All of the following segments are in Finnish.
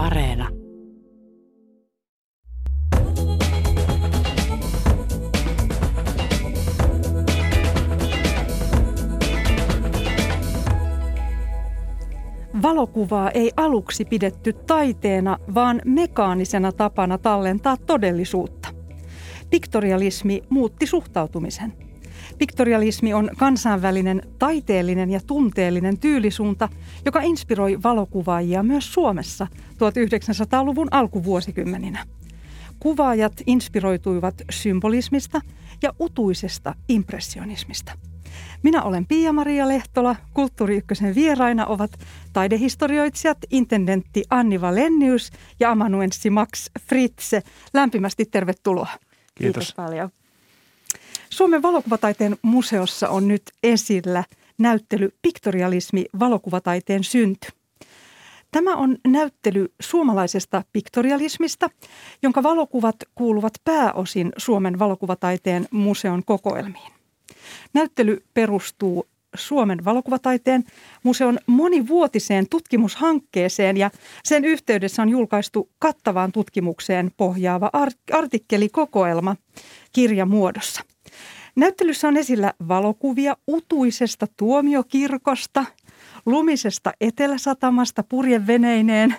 Areena. Valokuvaa ei aluksi pidetty taiteena, vaan mekaanisena tapana tallentaa todellisuutta. Piktorialismi muutti suhtautumisen. Piktorialismi on kansainvälinen taiteellinen ja tunteellinen tyylisuunta, joka inspiroi valokuvaajia myös Suomessa 1900-luvun alkuvuosikymmeninä. Kuvaajat inspiroituivat symbolismista ja utuisesta impressionismista. Minä olen Pia-Maria Lehtola. Kulttuuri Ykkösen vieraina ovat taidehistorioitsijat, intendentti Anni Valennius ja amanuenssi Max Fritze. Lämpimästi tervetuloa. Kiitos. Kiitos paljon. Suomen valokuvataiteen museossa on nyt esillä näyttely Piktorialismi valokuvataiteen synty. Tämä on näyttely suomalaisesta piktorialismista, jonka valokuvat kuuluvat pääosin Suomen valokuvataiteen museon kokoelmiin. Näyttely perustuu Suomen valokuvataiteen museon monivuotiseen tutkimushankkeeseen ja sen yhteydessä on julkaistu kattavaan tutkimukseen pohjaava artikkelikokoelma kirjamuodossa. Näyttelyssä on esillä valokuvia utuisesta tuomiokirkosta, lumisesta eteläsatamasta purjeveneineen,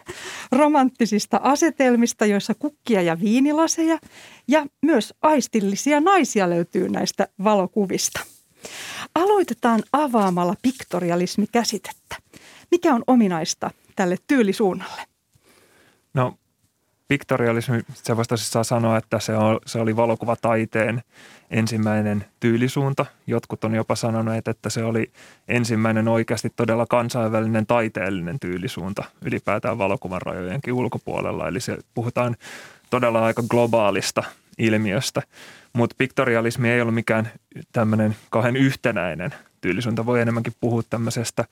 romanttisista asetelmista, joissa kukkia ja viinilaseja ja myös aistillisia naisia löytyy näistä valokuvista. Aloitetaan avaamalla piktorialismi-käsitettä. Mikä on ominaista tälle tyylisuunnalle? No piktorialismi, se voisi tosissaan sanoa, että se, on, se oli valokuvataiteen ensimmäinen tyylisuunta. Jotkut on jopa sanoneet, että se oli ensimmäinen oikeasti todella kansainvälinen taiteellinen tyylisuunta ylipäätään valokuvan rajojenkin ulkopuolella. Eli se puhutaan todella aika globaalista ilmiöstä. Mutta piktorialismi ei ollut mikään tämmöinen kauhean yhtenäinen tyylisuunta. Voi enemmänkin puhua tämmöisestä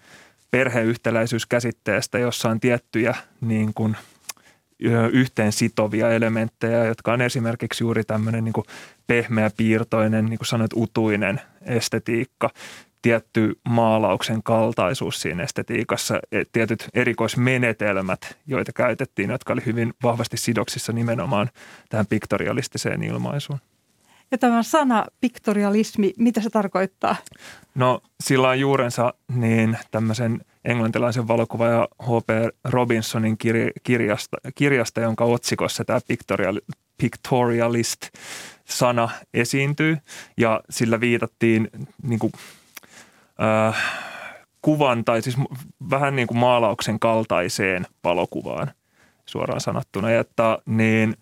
perheyhtäläisyyskäsitteestä, jossa on tiettyjä niin kuin – yhteen sitovia elementtejä, jotka on esimerkiksi juuri tämmöinen niin pehmeä piirtoinen, niin kuin sanoit, utuinen estetiikka, tietty maalauksen kaltaisuus siinä estetiikassa, e, tietyt erikoismenetelmät, joita käytettiin, jotka oli hyvin vahvasti sidoksissa nimenomaan tähän piktorialistiseen ilmaisuun. Ja tämä sana piktorialismi, mitä se tarkoittaa? No sillä on juurensa niin tämmöisen englantilaisen valokuvaaja H.P. Robinsonin kirjasta, kirjasta, jonka otsikossa tämä pictorial, pictorialist-sana esiintyy. Ja sillä viitattiin niin kuin, äh, kuvan tai siis vähän niin kuin maalauksen kaltaiseen valokuvaan suoraan sanottuna. Että niin –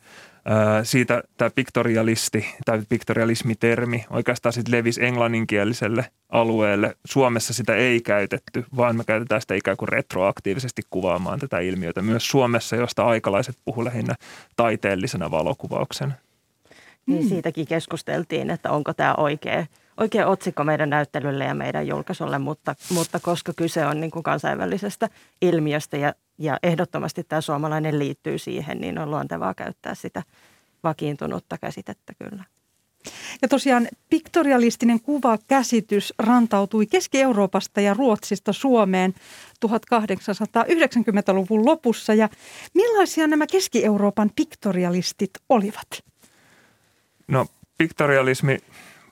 siitä tämä piktorialisti tai piktorialismi-termi oikeastaan sitten levisi englanninkieliselle alueelle. Suomessa sitä ei käytetty, vaan me käytetään sitä ikään kuin retroaktiivisesti kuvaamaan tätä ilmiötä. Myös Suomessa, josta aikalaiset puhu lähinnä taiteellisena valokuvauksena. Niin mm. siitäkin keskusteltiin, että onko tämä oikea, oikea otsikko meidän näyttelylle ja meidän julkaisulle, mutta, mutta koska kyse on niin kuin kansainvälisestä ilmiöstä ja ja ehdottomasti tämä suomalainen liittyy siihen, niin on luontevaa käyttää sitä vakiintunutta käsitettä kyllä. Ja tosiaan piktorialistinen kuvakäsitys rantautui Keski-Euroopasta ja Ruotsista Suomeen 1890-luvun lopussa. Ja millaisia nämä Keski-Euroopan piktorialistit olivat? No piktorialismi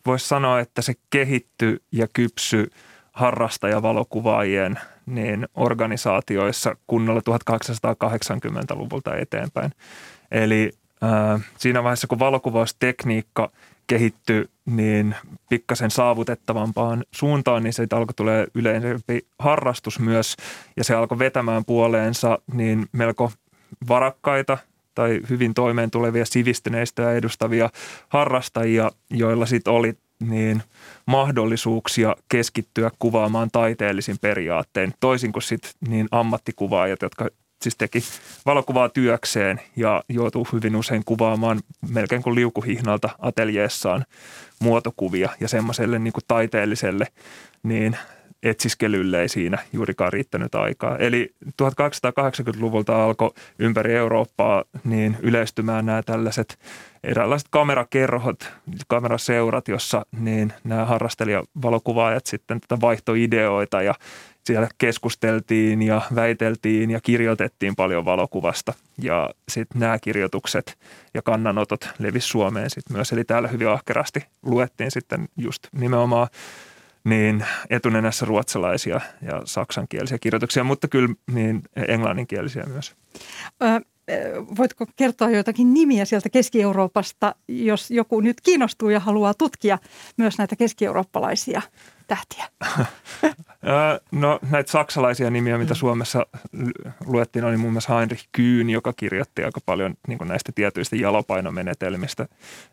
voisi sanoa, että se kehittyi ja kypsy harrastajavalokuvaajien niin organisaatioissa kunnolla 1880-luvulta eteenpäin. Eli äh, siinä vaiheessa, kun valokuvaustekniikka kehittyi niin pikkasen saavutettavampaan suuntaan, niin siitä alkoi tulee yleisempi harrastus myös ja se alkoi vetämään puoleensa niin melko varakkaita tai hyvin toimeen tulevia sivistyneistä ja edustavia harrastajia, joilla sitten oli niin mahdollisuuksia keskittyä kuvaamaan taiteellisin periaatteen, toisin kuin sit niin ammattikuvaajat, jotka siis teki valokuvaa työkseen ja joutuu hyvin usein kuvaamaan melkein kuin liukuhihnalta ateljeessaan muotokuvia ja semmoiselle niin kuin taiteelliselle niin etsiskelylle ei siinä juurikaan riittänyt aikaa. Eli 1880-luvulta alkoi ympäri Eurooppaa niin yleistymään nämä tällaiset eräänlaiset kamerakerhot, kameraseurat, jossa niin nämä harrastelijavalokuvaajat sitten tätä vaihtoideoita ja siellä keskusteltiin ja väiteltiin ja kirjoitettiin paljon valokuvasta. Ja sitten nämä kirjoitukset ja kannanotot levisi Suomeen sitten myös. Eli täällä hyvin ahkerasti luettiin sitten just nimenomaan niin etunenässä ruotsalaisia ja saksankielisiä kirjoituksia, mutta kyllä niin englanninkielisiä myös. Ö, voitko kertoa joitakin nimiä sieltä Keski-Euroopasta, jos joku nyt kiinnostuu ja haluaa tutkia myös näitä keski-eurooppalaisia tähtiä? no näitä saksalaisia nimiä, mitä mm. Suomessa luettiin, oli muun muassa Heinrich Kühn, joka kirjoitti aika paljon niin näistä tietyistä jalopaiноmenetelmistä,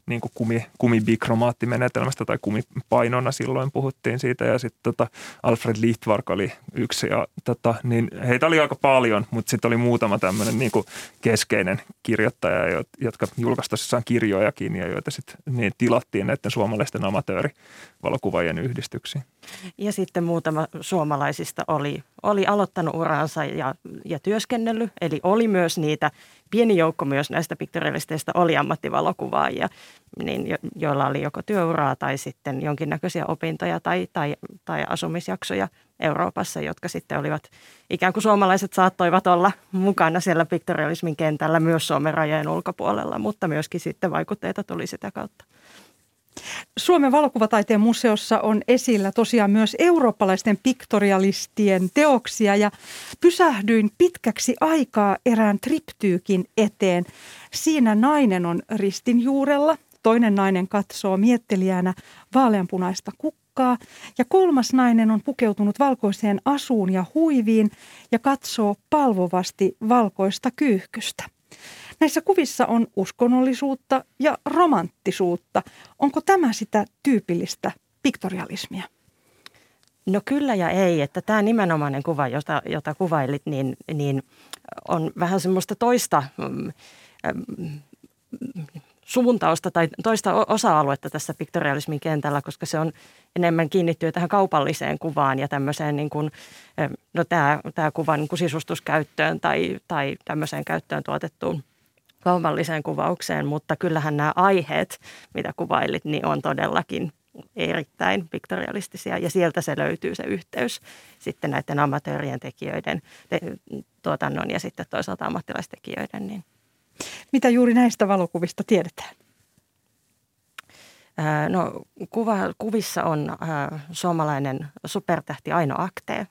niin kuin kumi, kumibikromaattimenetelmästä tai kumipainona silloin puhuttiin siitä. Ja sitten tota Alfred Lichtvark oli yksi. Ja tota, niin heitä oli aika paljon, mutta sitten oli muutama tämmöinen niin keskeinen kirjoittaja, jotka julkaisi kirjojakin ja joita sitten niin tilattiin näiden suomalaisten amatöörivalokuvajien yhdistyksiin. Ja sitten muutama suomalaisista oli, oli aloittanut uransa ja, ja työskennellyt, eli oli myös niitä, pieni joukko myös näistä piktorialisteista oli ammattivalokuvaajia, niin jo, joilla oli joko työuraa tai sitten jonkinnäköisiä opintoja tai, tai, tai asumisjaksoja Euroopassa, jotka sitten olivat, ikään kuin suomalaiset saattoivat olla mukana siellä piktorialismin kentällä myös Suomen rajojen ulkopuolella, mutta myöskin sitten vaikutteita tuli sitä kautta. Suomen valokuvataiteen museossa on esillä tosiaan myös eurooppalaisten piktorialistien teoksia ja pysähdyin pitkäksi aikaa erään triptyykin eteen. Siinä nainen on ristin juurella, toinen nainen katsoo miettelijänä vaaleanpunaista kukkaa ja kolmas nainen on pukeutunut valkoiseen asuun ja huiviin ja katsoo palvovasti valkoista kyyhkystä. Näissä kuvissa on uskonnollisuutta ja romanttisuutta. Onko tämä sitä tyypillistä piktorialismia? No kyllä ja ei, että tämä nimenomainen kuva, jota, jota kuvailit, niin, niin on vähän semmoista toista mm, mm, suuntausta tai toista osa-aluetta tässä piktorialismin kentällä, koska se on enemmän kiinnittyy tähän kaupalliseen kuvaan ja tämmöiseen niin kuin, no tämä, tämä kuvan niin sisustuskäyttöön tai, tai tämmöiseen käyttöön tuotettuun kaupalliseen kuvaukseen, mutta kyllähän nämä aiheet, mitä kuvailit, niin on todellakin erittäin piktorialistisia ja sieltä se löytyy se yhteys sitten näiden amatöörien tekijöiden te, tuotannon ja sitten toisaalta ammattilaistekijöiden. Niin. Mitä juuri näistä valokuvista tiedetään? No, kuva, kuvissa on suomalainen supertähti Aino Akte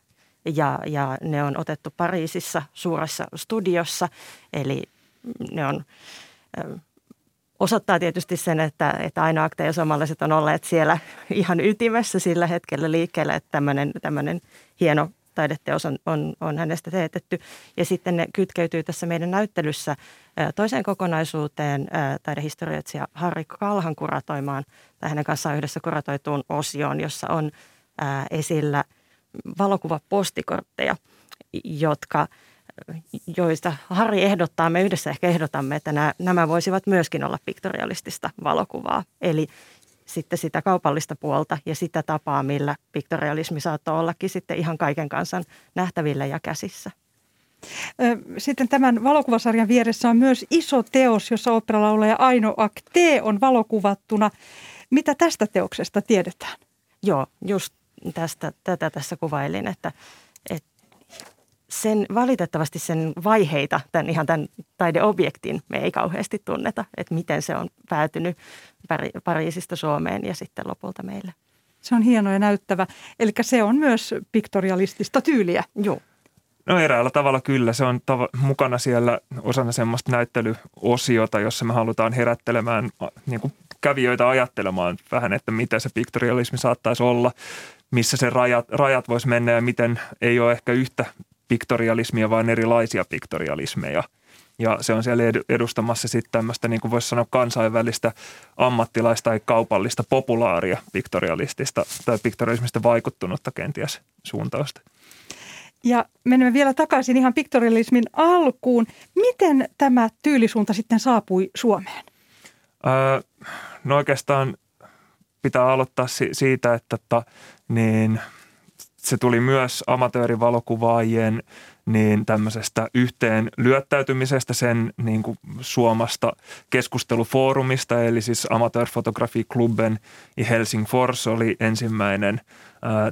ja, ja ne on otettu Pariisissa suuressa studiossa, eli ne on, osoittaa tietysti sen, että, että aina akte ja on olleet siellä ihan ytimessä sillä hetkellä liikkeellä, että tämmöinen, tämmöinen hieno taideteos on, on, on hänestä teetetty. Ja sitten ne kytkeytyy tässä meidän näyttelyssä toiseen kokonaisuuteen taidehistorioitsija Harri Kalhan kuratoimaan tai hänen kanssaan yhdessä kuratoituun osioon, jossa on esillä valokuvapostikortteja, jotka – joista Harri ehdottaa, me yhdessä ehkä ehdotamme, että nämä, nämä voisivat myöskin olla piktorialistista valokuvaa. Eli sitten sitä kaupallista puolta ja sitä tapaa, millä piktorialismi saattaa ollakin sitten ihan kaiken kansan nähtävillä ja käsissä. Sitten tämän valokuvasarjan vieressä on myös iso teos, jossa operalaulaja Aino Akte on valokuvattuna. Mitä tästä teoksesta tiedetään? Joo, just tästä, tätä tässä kuvailin, että, että sen valitettavasti sen vaiheita, tämän ihan tämän taideobjektin me ei kauheasti tunneta, että miten se on päätynyt Pariisista Suomeen ja sitten lopulta meille. Se on hieno ja näyttävä. Eli se on myös piktorialistista tyyliä. Joo. No eräällä tavalla kyllä. Se on tav- mukana siellä osana semmoista näyttelyosiota, jossa me halutaan herättelemään niin kuin kävijöitä ajattelemaan vähän, että mitä se piktorialismi saattaisi olla, missä se rajat, rajat voisi mennä ja miten ei ole ehkä yhtä piktorialismia, vaan erilaisia piktorialismeja. Ja se on siellä edustamassa sitten tämmöistä, niin kuin voisi sanoa, kansainvälistä ammattilaista tai kaupallista populaaria piktorialistista tai piktorialismista vaikuttunutta kenties suuntausta. Ja menemme vielä takaisin ihan piktorialismin alkuun. Miten tämä tyylisuunta sitten saapui Suomeen? Öö, no oikeastaan pitää aloittaa si- siitä, että että tota, niin – se tuli myös amatöörivalokuvaajien niin tämmöisestä yhteen lyöttäytymisestä sen niin kuin suomasta keskustelufoorumista, eli siis Amateur Photography Clubben i Helsingfors oli ensimmäinen –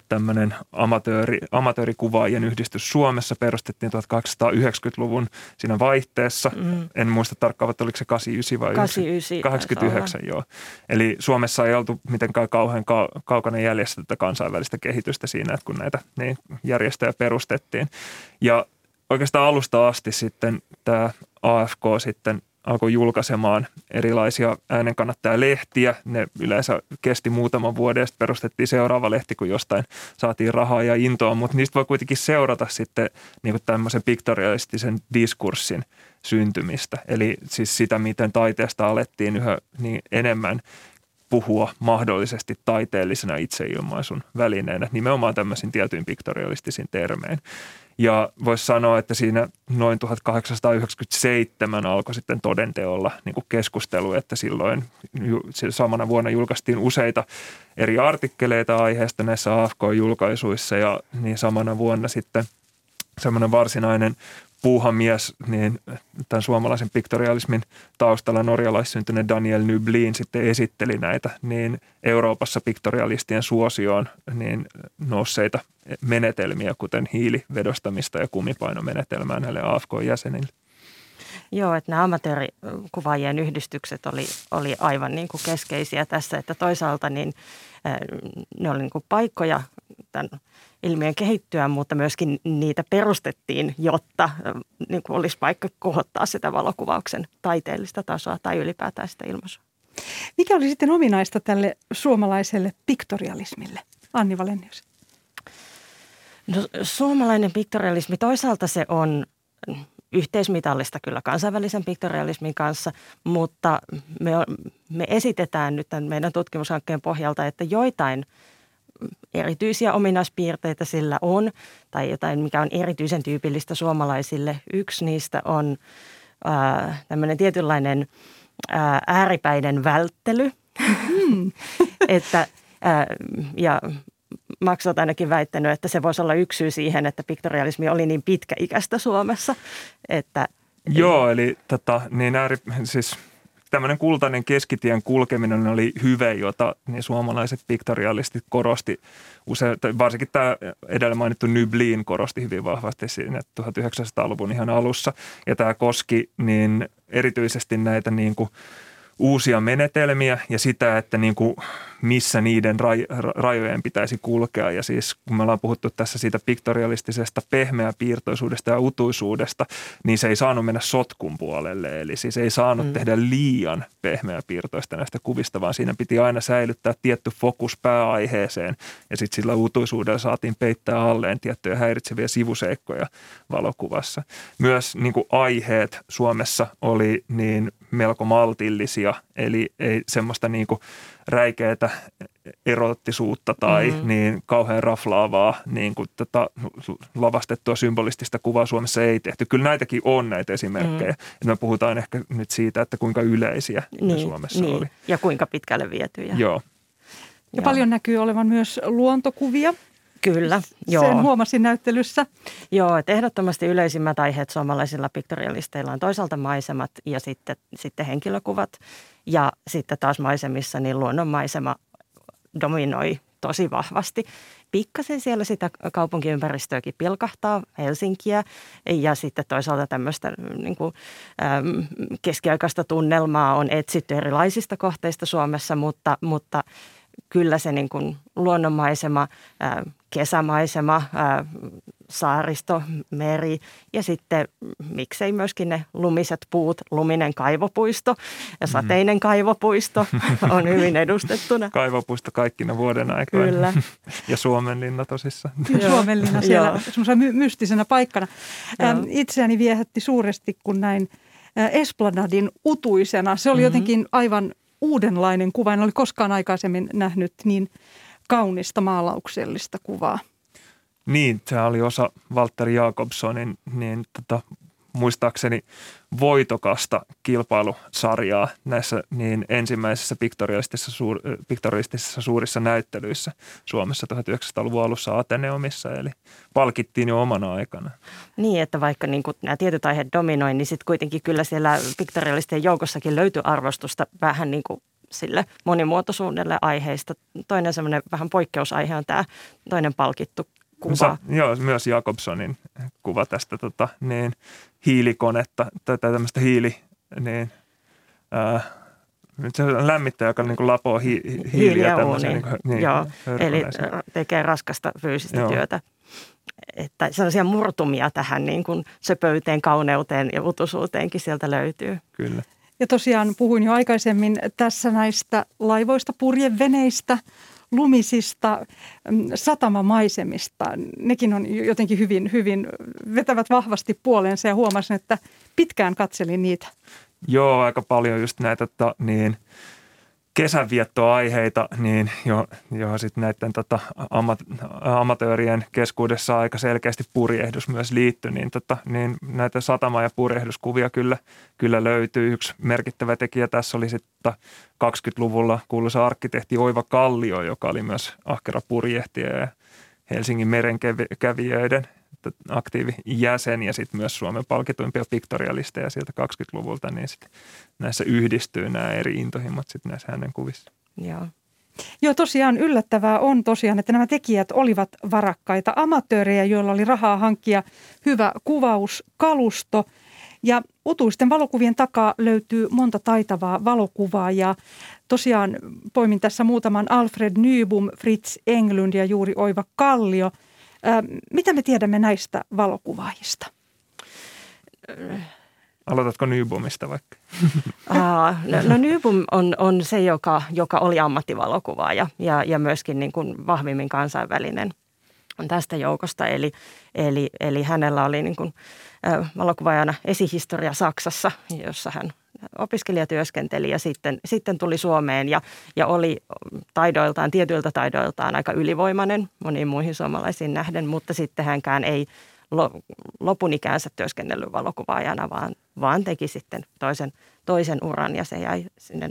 tämmöinen amatööri, amatöörikuvaajien yhdistys Suomessa perustettiin 1890-luvun siinä vaihteessa. Mm. En muista tarkkaan, että oliko se 89 vai 89, 89, joo. Eli Suomessa ei oltu mitenkään kauhean kaukana jäljessä tätä kansainvälistä kehitystä siinä, että kun näitä niin järjestöjä perustettiin. Ja oikeastaan alusta asti sitten tämä AFK sitten alkoi julkaisemaan erilaisia äänenkannattajalehtiä. Ne yleensä kesti muutaman vuoden ja sitten perustettiin seuraava lehti, kun jostain saatiin rahaa ja intoa, mutta niistä voi kuitenkin seurata sitten niin kuin tämmöisen piktorialistisen diskurssin syntymistä. Eli siis sitä, miten taiteesta alettiin yhä niin enemmän puhua mahdollisesti taiteellisena itseilmaisun välineenä, nimenomaan tämmöisiin tietyin piktorialistisin termein. Ja voisi sanoa, että siinä noin 1897 alkoi sitten todenteolla niin kuin keskustelu, että silloin samana vuonna julkaistiin useita eri artikkeleita aiheesta näissä AFK-julkaisuissa ja niin samana vuonna sitten semmoinen varsinainen puuhamies, niin tämän suomalaisen piktorialismin taustalla norjalaissyntyinen Daniel Nyblin sitten esitteli näitä niin Euroopassa piktorialistien suosioon niin nousseita menetelmiä, kuten hiilivedostamista ja kumipainomenetelmää näille AFK-jäsenille. Joo, että nämä amatöörikuvaajien yhdistykset oli, oli aivan niin kuin keskeisiä tässä, että toisaalta niin ne oli niin kuin paikkoja tämän ilmiön kehittyä, mutta myöskin niitä perustettiin, jotta niin kuin olisi paikka kohottaa sitä valokuvauksen taiteellista tasoa tai ylipäätään sitä ilmaisua. Mikä oli sitten ominaista tälle suomalaiselle piktorialismille, Anni Valenius? No, suomalainen piktorialismi, toisaalta se on yhteismitallista kyllä kansainvälisen piktorialismin kanssa, mutta me, me esitetään nyt tämän meidän tutkimushankkeen pohjalta, että joitain erityisiä ominaispiirteitä sillä on, tai jotain, mikä on erityisen tyypillistä suomalaisille. Yksi niistä on ää, tämmöinen tietynlainen ää, ääripäiden välttely, mm. että ää, ja Max on ainakin väittänyt, että se voisi olla yksi syy siihen, että piktorialismi oli niin pitkäikäistä Suomessa. Että, Joo, eli tota, niin ääri, siis tämmöinen kultainen keskitien kulkeminen oli hyve, jota niin suomalaiset piktorialistit korosti usein, varsinkin tämä edellä mainittu Nyblin korosti hyvin vahvasti siinä 1900-luvun ihan alussa. Ja tämä koski niin erityisesti näitä niin kuin – uusia menetelmiä ja sitä, että niin kuin missä niiden rajojen pitäisi kulkea. Ja siis kun me ollaan puhuttu tässä siitä piktorialistisesta pehmeäpiirtoisuudesta ja utuisuudesta, niin se ei saanut mennä sotkun puolelle. Eli siis ei saanut mm. tehdä liian pehmeäpiirtoista näistä kuvista, vaan siinä piti aina säilyttää tietty fokus pääaiheeseen. Ja sitten sillä utuisuudella saatiin peittää alleen tiettyjä häiritseviä sivuseikkoja valokuvassa. Myös niin kuin aiheet Suomessa oli niin melko maltillisia, eli ei semmoista niin kuin räikeätä erottisuutta tai mm-hmm. niin kauhean raflaavaa niin kuin tätä lavastettua symbolistista kuvaa Suomessa ei tehty. Kyllä näitäkin on näitä esimerkkejä. Mm-hmm. Me puhutaan ehkä nyt siitä, että kuinka yleisiä niin, ne Suomessa niin. oli. Ja kuinka pitkälle vietyjä. Joo. Ja Joo. paljon näkyy olevan myös luontokuvia. Kyllä, joo. Sen huomasin näyttelyssä. Joo, että ehdottomasti yleisimmät aiheet suomalaisilla piktorialisteilla on toisaalta maisemat ja sitten, sitten henkilökuvat. Ja sitten taas maisemissa niin luonnonmaisema dominoi tosi vahvasti. Pikkasen siellä sitä kaupunkiympäristöäkin pilkahtaa, Helsinkiä, ja sitten toisaalta tämmöistä niin kuin, äm, keskiaikaista tunnelmaa on etsitty erilaisista kohteista Suomessa, mutta, mutta kyllä se niin kuin luonnonmaisema, ää, kesämaisema, ää, saaristo, meri ja sitten miksei myöskin ne lumiset puut, luminen kaivopuisto ja mm. sateinen mm. kaivopuisto on hyvin edustettuna. Kaivopuisto kaikkina vuoden aikoina. Kyllä. ja Suomenlinna tosissaan. Suomenlinna siellä semmoisena my- mystisenä paikkana. Ähm, itseäni viehätti suuresti, kun näin Esplanadin utuisena. Se oli mm-hmm. jotenkin aivan uudenlainen kuva. En ole koskaan aikaisemmin nähnyt niin kaunista maalauksellista kuvaa. Niin, tämä oli osa Walter Jakobsonin niin, tota, muistaakseni voitokasta kilpailusarjaa näissä niin ensimmäisissä piktorialistisissa, suur, piktorialistisissa suurissa näyttelyissä Suomessa 1900-luvun alussa Ateneumissa, eli palkittiin jo omana aikana. Niin, että vaikka niin kuin nämä tietyt aiheet dominoivat, niin sitten kuitenkin kyllä siellä piktorialistien joukossakin löytyy arvostusta vähän niin kuin sille monimuotoisuudelle aiheista. Toinen semmoinen vähän poikkeusaihe on tämä toinen palkittu kuva. Sa, joo, myös Jakobsonin kuva tästä tota, niin, hiilikonetta tai tämmöistä hiili, niin, ää, se lämmittää, joka niin kuin lapoo hi, hi, hiiliä. Niin kuin, niin, joo, eli tekee raskasta fyysistä joo. työtä. Että sellaisia murtumia tähän niin kuin söpöyteen, kauneuteen ja utusuuteenkin sieltä löytyy. Kyllä. Ja tosiaan puhuin jo aikaisemmin tässä näistä laivoista, purjeveneistä, lumisista, mm, satamamaisemista. Nekin on jotenkin hyvin, hyvin, vetävät vahvasti puoleensa ja huomasin, että pitkään katselin niitä. Joo, aika paljon just näitä tota, niin – kesänviettoaiheita, niin jo, johon sitten näiden tota, amat, amatöörien keskuudessa aika selkeästi purjehdus myös liittyi, niin, tota, niin näitä satama- ja purjehduskuvia kyllä, kyllä löytyy. Yksi merkittävä tekijä tässä oli sitten 20-luvulla kuuluisa arkkitehti Oiva Kallio, joka oli myös ahkera purjehtija ja Helsingin merenkävijöiden aktiivijäsen ja sitten myös Suomen palkituimpia piktorialisteja sieltä 20-luvulta, niin sitten näissä yhdistyy nämä eri intohimot sitten näissä hänen kuvissa. Joo. Joo, tosiaan yllättävää on tosiaan, että nämä tekijät olivat varakkaita amatöörejä, joilla oli rahaa hankkia hyvä kuvauskalusto. Ja utuisten valokuvien takaa löytyy monta taitavaa valokuvaa ja tosiaan poimin tässä muutaman Alfred Nybum, Fritz Englund ja juuri Oiva Kallio – mitä me tiedämme näistä valokuvaajista? Aloitatko Nybumista vaikka? Aa, no, no Nybum on, on se, joka, joka oli ammattivalokuvaaja ja, ja myöskin niin kuin vahvimmin kansainvälinen tästä joukosta. Eli, eli, eli hänellä oli niin kuin, äh, valokuvaajana esihistoria Saksassa, jossa hän opiskelija työskenteli ja sitten, sitten tuli Suomeen ja, ja oli taidoiltaan, tietyiltä taidoiltaan aika ylivoimainen moniin muihin suomalaisiin nähden, mutta sitten hänkään ei lopun ikäänsä työskennellyt valokuvaajana, vaan, vaan teki sitten toisen, toisen uran ja se jäi sinne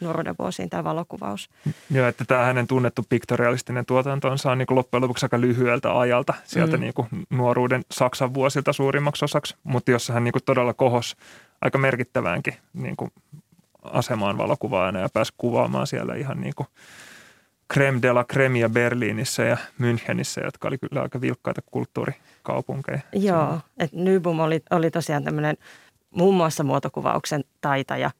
nuoruuden vuosiin tämä valokuvaus. Joo, että tämä hänen tunnettu piktorialistinen tuotantonsa on niin kuin loppujen lopuksi aika lyhyeltä ajalta sieltä mm. niin kuin nuoruuden Saksan vuosilta suurimmaksi osaksi, mutta jossa hän niin kuin todella kohos aika merkittäväänkin niin kuin asemaan valokuvaajana ja pääsi kuvaamaan siellä ihan niin kuin creme de la cremia Berliinissä ja Münchenissä, jotka oli kyllä aika vilkkaita kulttuurikaupunkeja. Joo, että Nybum oli, oli tosiaan tämmöinen muun muassa muotokuvauksen taitaja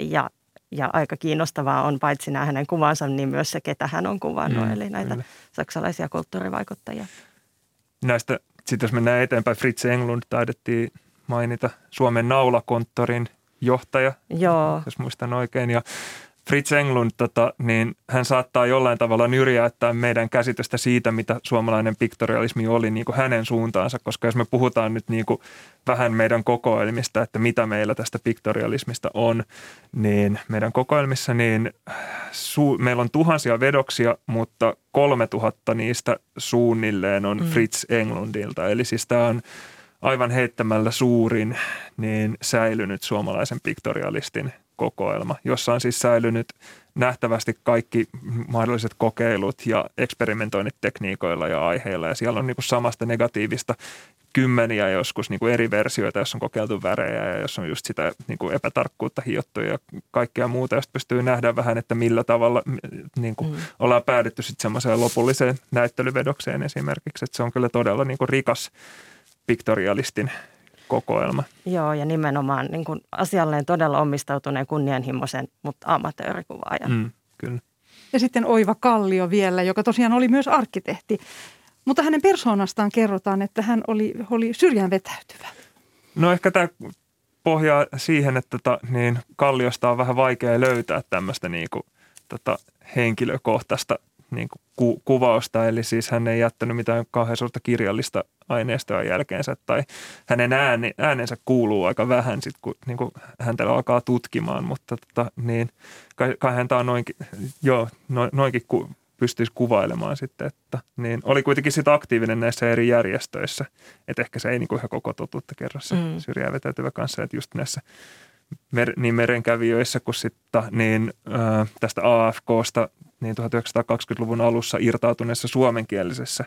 ja, ja aika kiinnostavaa on paitsi nämä hänen kuvansa, niin myös se, ketä hän on kuvannut, mm, eli näitä kyllä. saksalaisia kulttuurivaikuttajia. Näistä, sitten jos mennään eteenpäin, Fritz Englund taidettiin mainita Suomen naulakonttorin johtaja, Joo. jos muistan oikein. Ja Fritz Englund, tota, niin hän saattaa jollain tavalla nyrjäyttää meidän käsitystä siitä, mitä suomalainen piktorialismi oli niin kuin hänen suuntaansa, koska jos me puhutaan nyt niin kuin vähän meidän kokoelmista, että mitä meillä tästä piktorialismista on, niin meidän kokoelmissa niin su- meillä on tuhansia vedoksia, mutta kolme tuhatta niistä suunnilleen on mm. Fritz Englundilta. Eli siis tämä on aivan heittämällä suurin niin säilynyt suomalaisen piktorialistin kokoelma, jossa on siis säilynyt nähtävästi kaikki mahdolliset kokeilut ja eksperimentoinnit tekniikoilla ja aiheilla. Ja siellä on niin kuin samasta negatiivista kymmeniä joskus niin kuin eri versioita, jos on kokeiltu värejä ja jos on just sitä niin kuin epätarkkuutta hiottu ja kaikkea muuta, josta pystyy nähdä vähän, että millä tavalla niin kuin mm. ollaan päädytty sitten semmoiseen lopulliseen näyttelyvedokseen esimerkiksi. Että se on kyllä todella niin kuin rikas piktorialistin kokoelma. Joo, ja nimenomaan niin kuin asialleen todella omistautuneen kunnianhimoisen, mutta amatöörikuvaajan. Mm, kyllä. Ja sitten Oiva Kallio vielä, joka tosiaan oli myös arkkitehti. Mutta hänen persoonastaan kerrotaan, että hän oli, oli syrjään vetäytyvä. No ehkä tämä pohjaa siihen, että tota, niin Kalliosta on vähän vaikea löytää tämmöistä niin kuin, tota, henkilökohtaista niin kuin ku, kuvausta. Eli siis hän ei jättänyt mitään kauhean suurta kirjallista aineistoa jälkeensä tai hänen ääni, äänensä kuuluu aika vähän sit, kun niin kuin häntä alkaa tutkimaan, mutta tota, niin, kai, kai häntä on noinkin, joo, no, noinkin ku, pystyisi kuvailemaan sitten, että niin oli kuitenkin sitten aktiivinen näissä eri järjestöissä, että ehkä se ei niin kuin ihan koko totuutta kerro se mm. syrjää vetäytyvä kanssa, että just näissä mer, niin merenkävijöissä kuin sitten niin, äh, tästä AFKsta niin 1920-luvun alussa irtautuneessa suomenkielisessä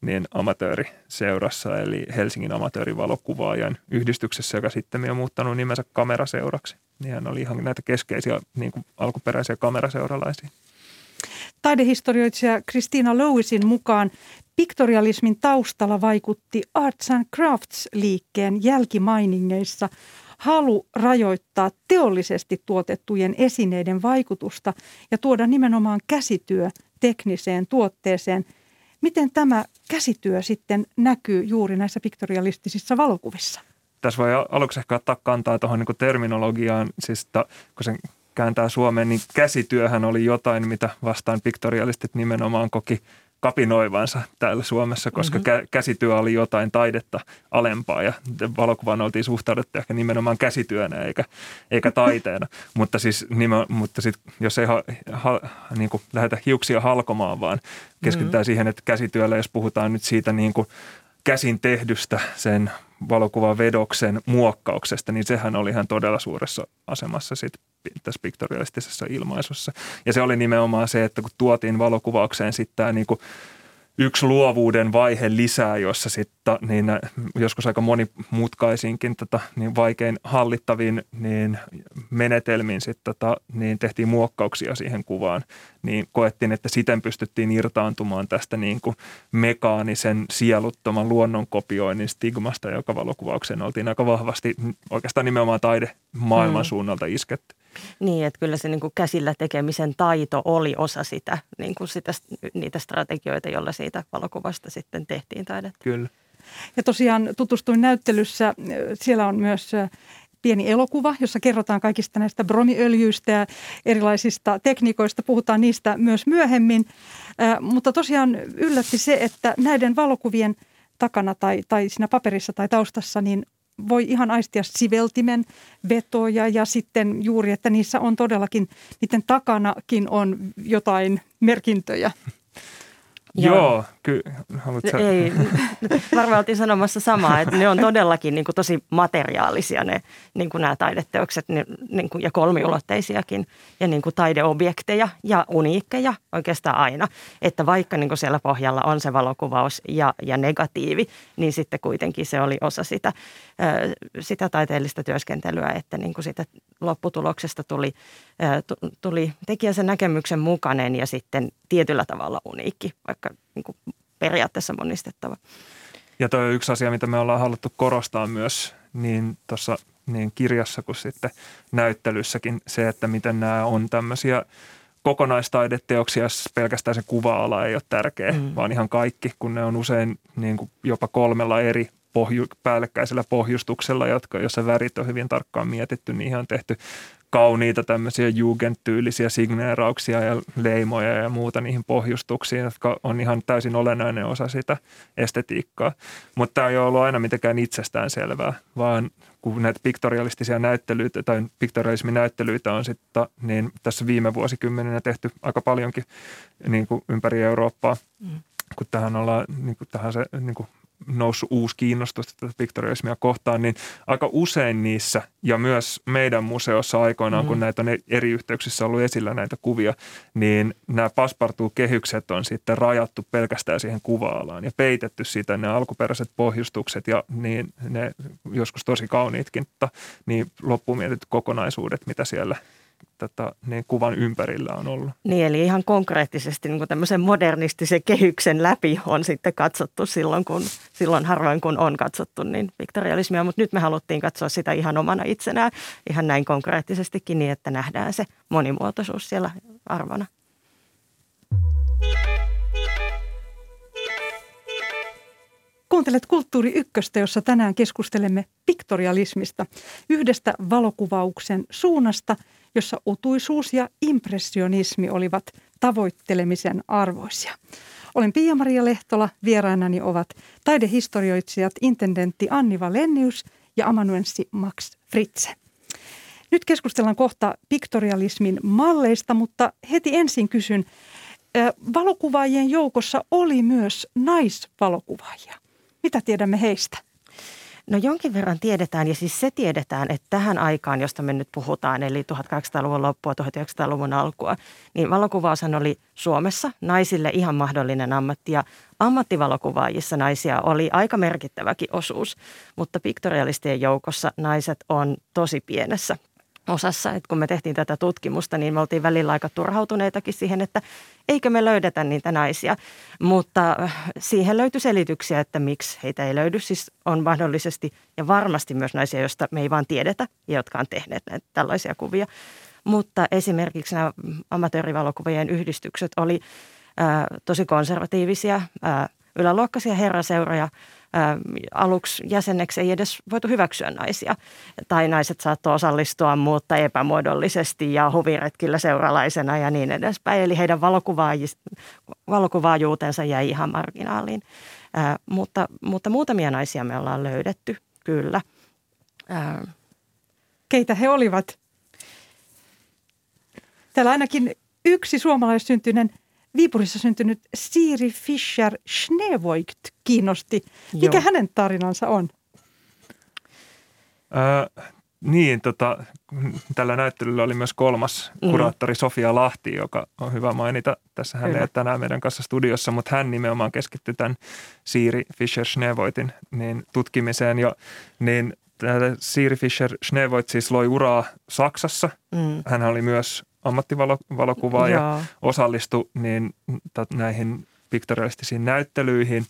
niin amatööriseurassa, eli Helsingin amatöörivalokuvaajan yhdistyksessä, joka sitten on muuttanut nimensä kameraseuraksi. Niin hän oli ihan näitä keskeisiä niin kuin alkuperäisiä kameraseuralaisia. Taidehistorioitsija Christina Lewisin mukaan piktorialismin taustalla vaikutti Arts and Crafts-liikkeen jälkimainingeissa halu rajoittaa teollisesti tuotettujen esineiden vaikutusta ja tuoda nimenomaan käsityö tekniseen tuotteeseen. Miten tämä käsityö sitten näkyy juuri näissä piktorialistisissa valokuvissa? Tässä voi aluksi ehkä ottaa kantaa tuohon niin terminologiaan, siis ta, kun sen kääntää Suomeen, niin käsityöhän oli jotain, mitä vastaan piktorialistit nimenomaan koki kapinoivansa täällä Suomessa, koska mm-hmm. käsityö oli jotain taidetta alempaa ja valokuvaan oltiin suhtauduttu ehkä nimenomaan käsityönä eikä, eikä taiteena. mutta siis nime, mutta sit, jos ei ha, ha, niin kuin lähdetä hiuksia halkomaan, vaan keskitytään mm-hmm. siihen, että käsityöllä, jos puhutaan nyt siitä niin kuin käsin tehdystä sen valokuvan vedoksen muokkauksesta, niin sehän oli ihan todella suuressa asemassa sit tässä piktorialistisessa ilmaisussa. Ja se oli nimenomaan se, että kun tuotiin valokuvaukseen sitten tämä niin kuin yksi luovuuden vaihe lisää, jossa sitten niin joskus aika monimutkaisinkin tota, niin vaikein hallittaviin niin menetelmiin sit, tota, niin tehtiin muokkauksia siihen kuvaan, niin koettiin, että siten pystyttiin irtaantumaan tästä niin kuin mekaanisen sieluttoman luonnonkopioinnin stigmasta, joka valokuvaukseen oltiin aika vahvasti oikeastaan nimenomaan taide maailman hmm. suunnalta isketty. Niin, että kyllä se niin kuin käsillä tekemisen taito oli osa sitä, niin kuin sitä, niitä strategioita, joilla siitä valokuvasta sitten tehtiin taidetta. Kyllä. Ja tosiaan tutustuin näyttelyssä, siellä on myös pieni elokuva, jossa kerrotaan kaikista näistä bromiöljyistä ja erilaisista tekniikoista. Puhutaan niistä myös myöhemmin, mutta tosiaan yllätti se, että näiden valokuvien takana tai, tai siinä paperissa tai taustassa niin voi ihan aistia siveltimen vetoja ja sitten juuri, että niissä on todellakin, niiden takanakin on jotain merkintöjä. Joo, Joo kyllä. Haluatko... Ei, varmaan oltiin sanomassa samaa, että ne on todellakin niin kuin tosi materiaalisia ne niin kuin nämä taideteokset ne, niin kuin, ja kolmiulotteisiakin ja niin kuin taideobjekteja ja uniikkeja oikeastaan aina. Että vaikka niin kuin siellä pohjalla on se valokuvaus ja, ja negatiivi, niin sitten kuitenkin se oli osa sitä, sitä taiteellista työskentelyä, että niin kuin sitä lopputuloksesta tuli, tuli tekijä sen näkemyksen mukainen ja sitten tietyllä tavalla uniikki, vaikka niin kuin periaatteessa monistettava. Ja tuo on yksi asia, mitä me ollaan haluttu korostaa myös niin tuossa niin kirjassa kuin sitten näyttelyssäkin, se, että miten nämä on tämmöisiä kokonaistaideteoksia, pelkästään se kuva-ala ei ole tärkeä, mm. vaan ihan kaikki, kun ne on usein niin kuin jopa kolmella eri pohju, päällekkäisellä pohjustuksella, jotka, jossa värit on hyvin tarkkaan mietitty, niin on tehty kauniita tämmöisiä Jugend-tyylisiä signeerauksia ja leimoja ja muuta niihin pohjustuksiin, jotka on ihan täysin olennainen osa sitä estetiikkaa. Mutta tämä ei ole ollut aina mitenkään itsestään selvää, vaan kun näitä piktorialistisia näyttelyitä tai piktorialisminäyttelyitä on sitten niin tässä viime vuosikymmeninä tehty aika paljonkin niin kuin ympäri Eurooppaa, mm. kun tähän ollaan, niin kuin tähän se niin kuin noussut uusi kiinnostus tätä piktorialismia kohtaan, niin aika usein niissä ja myös meidän museossa aikoinaan, mm. kun näitä on eri yhteyksissä ollut esillä näitä kuvia, niin nämä paspartuu-kehykset on sitten rajattu pelkästään siihen kuva-alaan ja peitetty siitä ne alkuperäiset pohjustukset ja niin ne joskus tosi kauniitkin, mutta niin loppuun mietitty kokonaisuudet, mitä siellä – tätä, niin kuvan ympärillä on ollut. Niin, eli ihan konkreettisesti niin kuin tämmöisen modernistisen kehyksen läpi on sitten katsottu silloin, kun, silloin harvoin kun on katsottu niin viktorialismia, mutta nyt me haluttiin katsoa sitä ihan omana itsenään, ihan näin konkreettisestikin niin, että nähdään se monimuotoisuus siellä arvona. Kuuntelet Kulttuuri Ykköstä, jossa tänään keskustelemme piktorialismista, yhdestä valokuvauksen suunnasta – jossa utuisuus ja impressionismi olivat tavoittelemisen arvoisia. Olen Pia-Maria Lehtola, vieraanani ovat taidehistorioitsijat intendentti Anni Valennius ja amanuenssi Max Fritze. Nyt keskustellaan kohta piktorialismin malleista, mutta heti ensin kysyn, valokuvaajien joukossa oli myös naisvalokuvaajia. Mitä tiedämme heistä? No jonkin verran tiedetään ja siis se tiedetään, että tähän aikaan, josta me nyt puhutaan, eli 1800-luvun loppua, 1900-luvun alkua, niin valokuvaushan oli Suomessa naisille ihan mahdollinen ammatti ja ammattivalokuvaajissa naisia oli aika merkittäväkin osuus, mutta piktorialistien joukossa naiset on tosi pienessä osassa. Että kun me tehtiin tätä tutkimusta, niin me oltiin välillä aika turhautuneitakin siihen, että eikö me löydetä niitä naisia. Mutta äh, siihen löytyi selityksiä, että miksi heitä ei löydy. Siis on mahdollisesti ja varmasti myös naisia, joista me ei vaan tiedetä ja jotka on tehneet näitä tällaisia kuvia. Mutta esimerkiksi nämä amatöörivalokuvien yhdistykset oli äh, tosi konservatiivisia, äh, yläluokkaisia herraseuroja – aluksi jäseneksi ei edes voitu hyväksyä naisia. Tai naiset saattoi osallistua, mutta epämuodollisesti ja huviretkillä seuralaisena ja niin edespäin. Eli heidän valokuvaajuutensa jäi ihan marginaaliin. Ää, mutta, mutta muutamia naisia me ollaan löydetty, kyllä. Ää. Keitä he olivat? Täällä ainakin yksi suomalaissyntyinen Viipurissa syntynyt Siiri Fischer Schneevoigt kiinnosti. Mikä Joo. hänen tarinansa on? Äh, niin, tota, tällä näyttelyllä oli myös kolmas mm. kuraattori Sofia Lahti, joka on hyvä mainita. Tässä hän ei tänään meidän kanssa studiossa, mutta hän nimenomaan keskittyi tämän Siiri Fischer Schneevoitin niin tutkimiseen. Ja, niin Siiri Fischer Schneevoit siis loi uraa Saksassa. Mm. Hän oli myös ammattivalokuvaa ja osallistui niin, näihin piktorialistisiin näyttelyihin.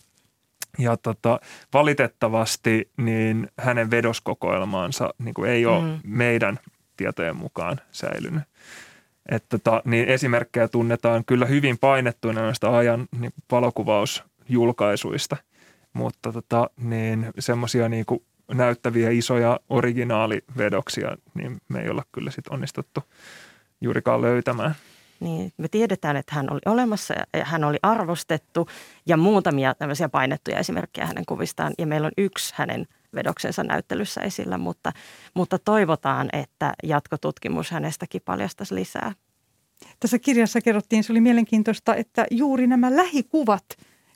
Ja tota, valitettavasti niin hänen vedoskokoelmaansa niin kuin ei ole mm. meidän tietojen mukaan säilynyt. Että tota, niin esimerkkejä tunnetaan kyllä hyvin painettuina noista ajan niin valokuvausjulkaisuista, mutta tota, niin semmoisia niin näyttäviä isoja originaalivedoksia, niin me ei olla kyllä sit onnistuttu juurikaan löytämään. Niin, me tiedetään, että hän oli olemassa ja hän oli arvostettu ja muutamia tämmöisiä painettuja esimerkkejä hänen kuvistaan. Ja meillä on yksi hänen vedoksensa näyttelyssä esillä, mutta, mutta toivotaan, että jatkotutkimus hänestäkin paljastaisi lisää. Tässä kirjassa kerrottiin, se oli mielenkiintoista, että juuri nämä lähikuvat,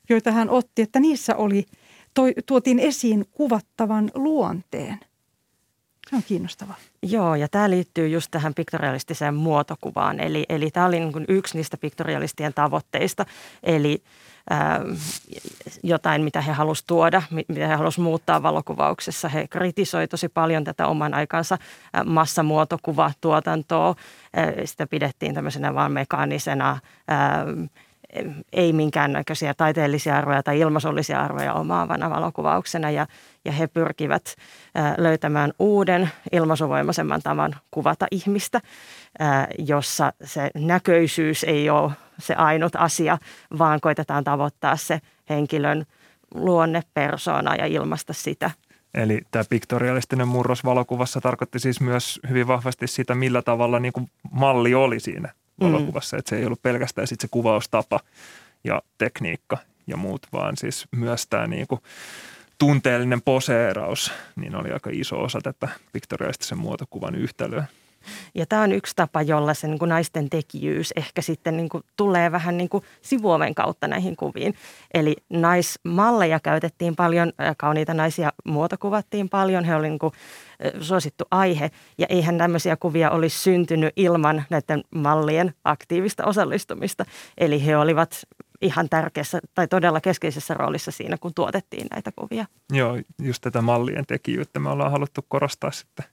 joita hän otti, että niissä oli, toi, tuotiin esiin kuvattavan luonteen – se on kiinnostavaa. Joo, ja tämä liittyy just tähän piktorialistiseen muotokuvaan. Eli, eli tämä oli niin yksi niistä piktorialistien tavoitteista. Eli ää, jotain, mitä he halusivat tuoda, mitä he halusivat muuttaa valokuvauksessa. He kritisoivat tosi paljon tätä oman aikansa massamuotokuvatuotantoa. Sitä pidettiin tämmöisenä vaan mekaanisena ää, ei minkäännäköisiä taiteellisia arvoja tai ilmaisullisia arvoja omaavana valokuvauksena ja, ja he pyrkivät ää, löytämään uuden ilmaisuvoimaisemman tavan kuvata ihmistä, jossa se näköisyys ei ole se ainut asia, vaan koitetaan tavoittaa se henkilön luonne, persoona ja ilmasta sitä. Eli tämä piktorialistinen murros valokuvassa tarkoitti siis myös hyvin vahvasti sitä, millä tavalla niin kuin malli oli siinä valokuvassa. Mm. Että se ei ollut pelkästään sit se kuvaustapa ja tekniikka ja muut, vaan siis myös tämä niin kuin tunteellinen poseeraus niin oli aika iso osa tätä piktorialistisen muotokuvan yhtälöä. Ja tämä on yksi tapa, jolla se niin kuin naisten tekijyys ehkä sitten niin kuin tulee vähän niin kuin sivuoven kautta näihin kuviin. Eli naismalleja käytettiin paljon, kauniita naisia muotokuvattiin paljon, he olivat niin suosittu aihe. Ja eihän tämmöisiä kuvia olisi syntynyt ilman näiden mallien aktiivista osallistumista. Eli he olivat ihan tärkeässä tai todella keskeisessä roolissa siinä, kun tuotettiin näitä kuvia. Joo, just tätä mallien tekijyyttä me ollaan haluttu korostaa sitten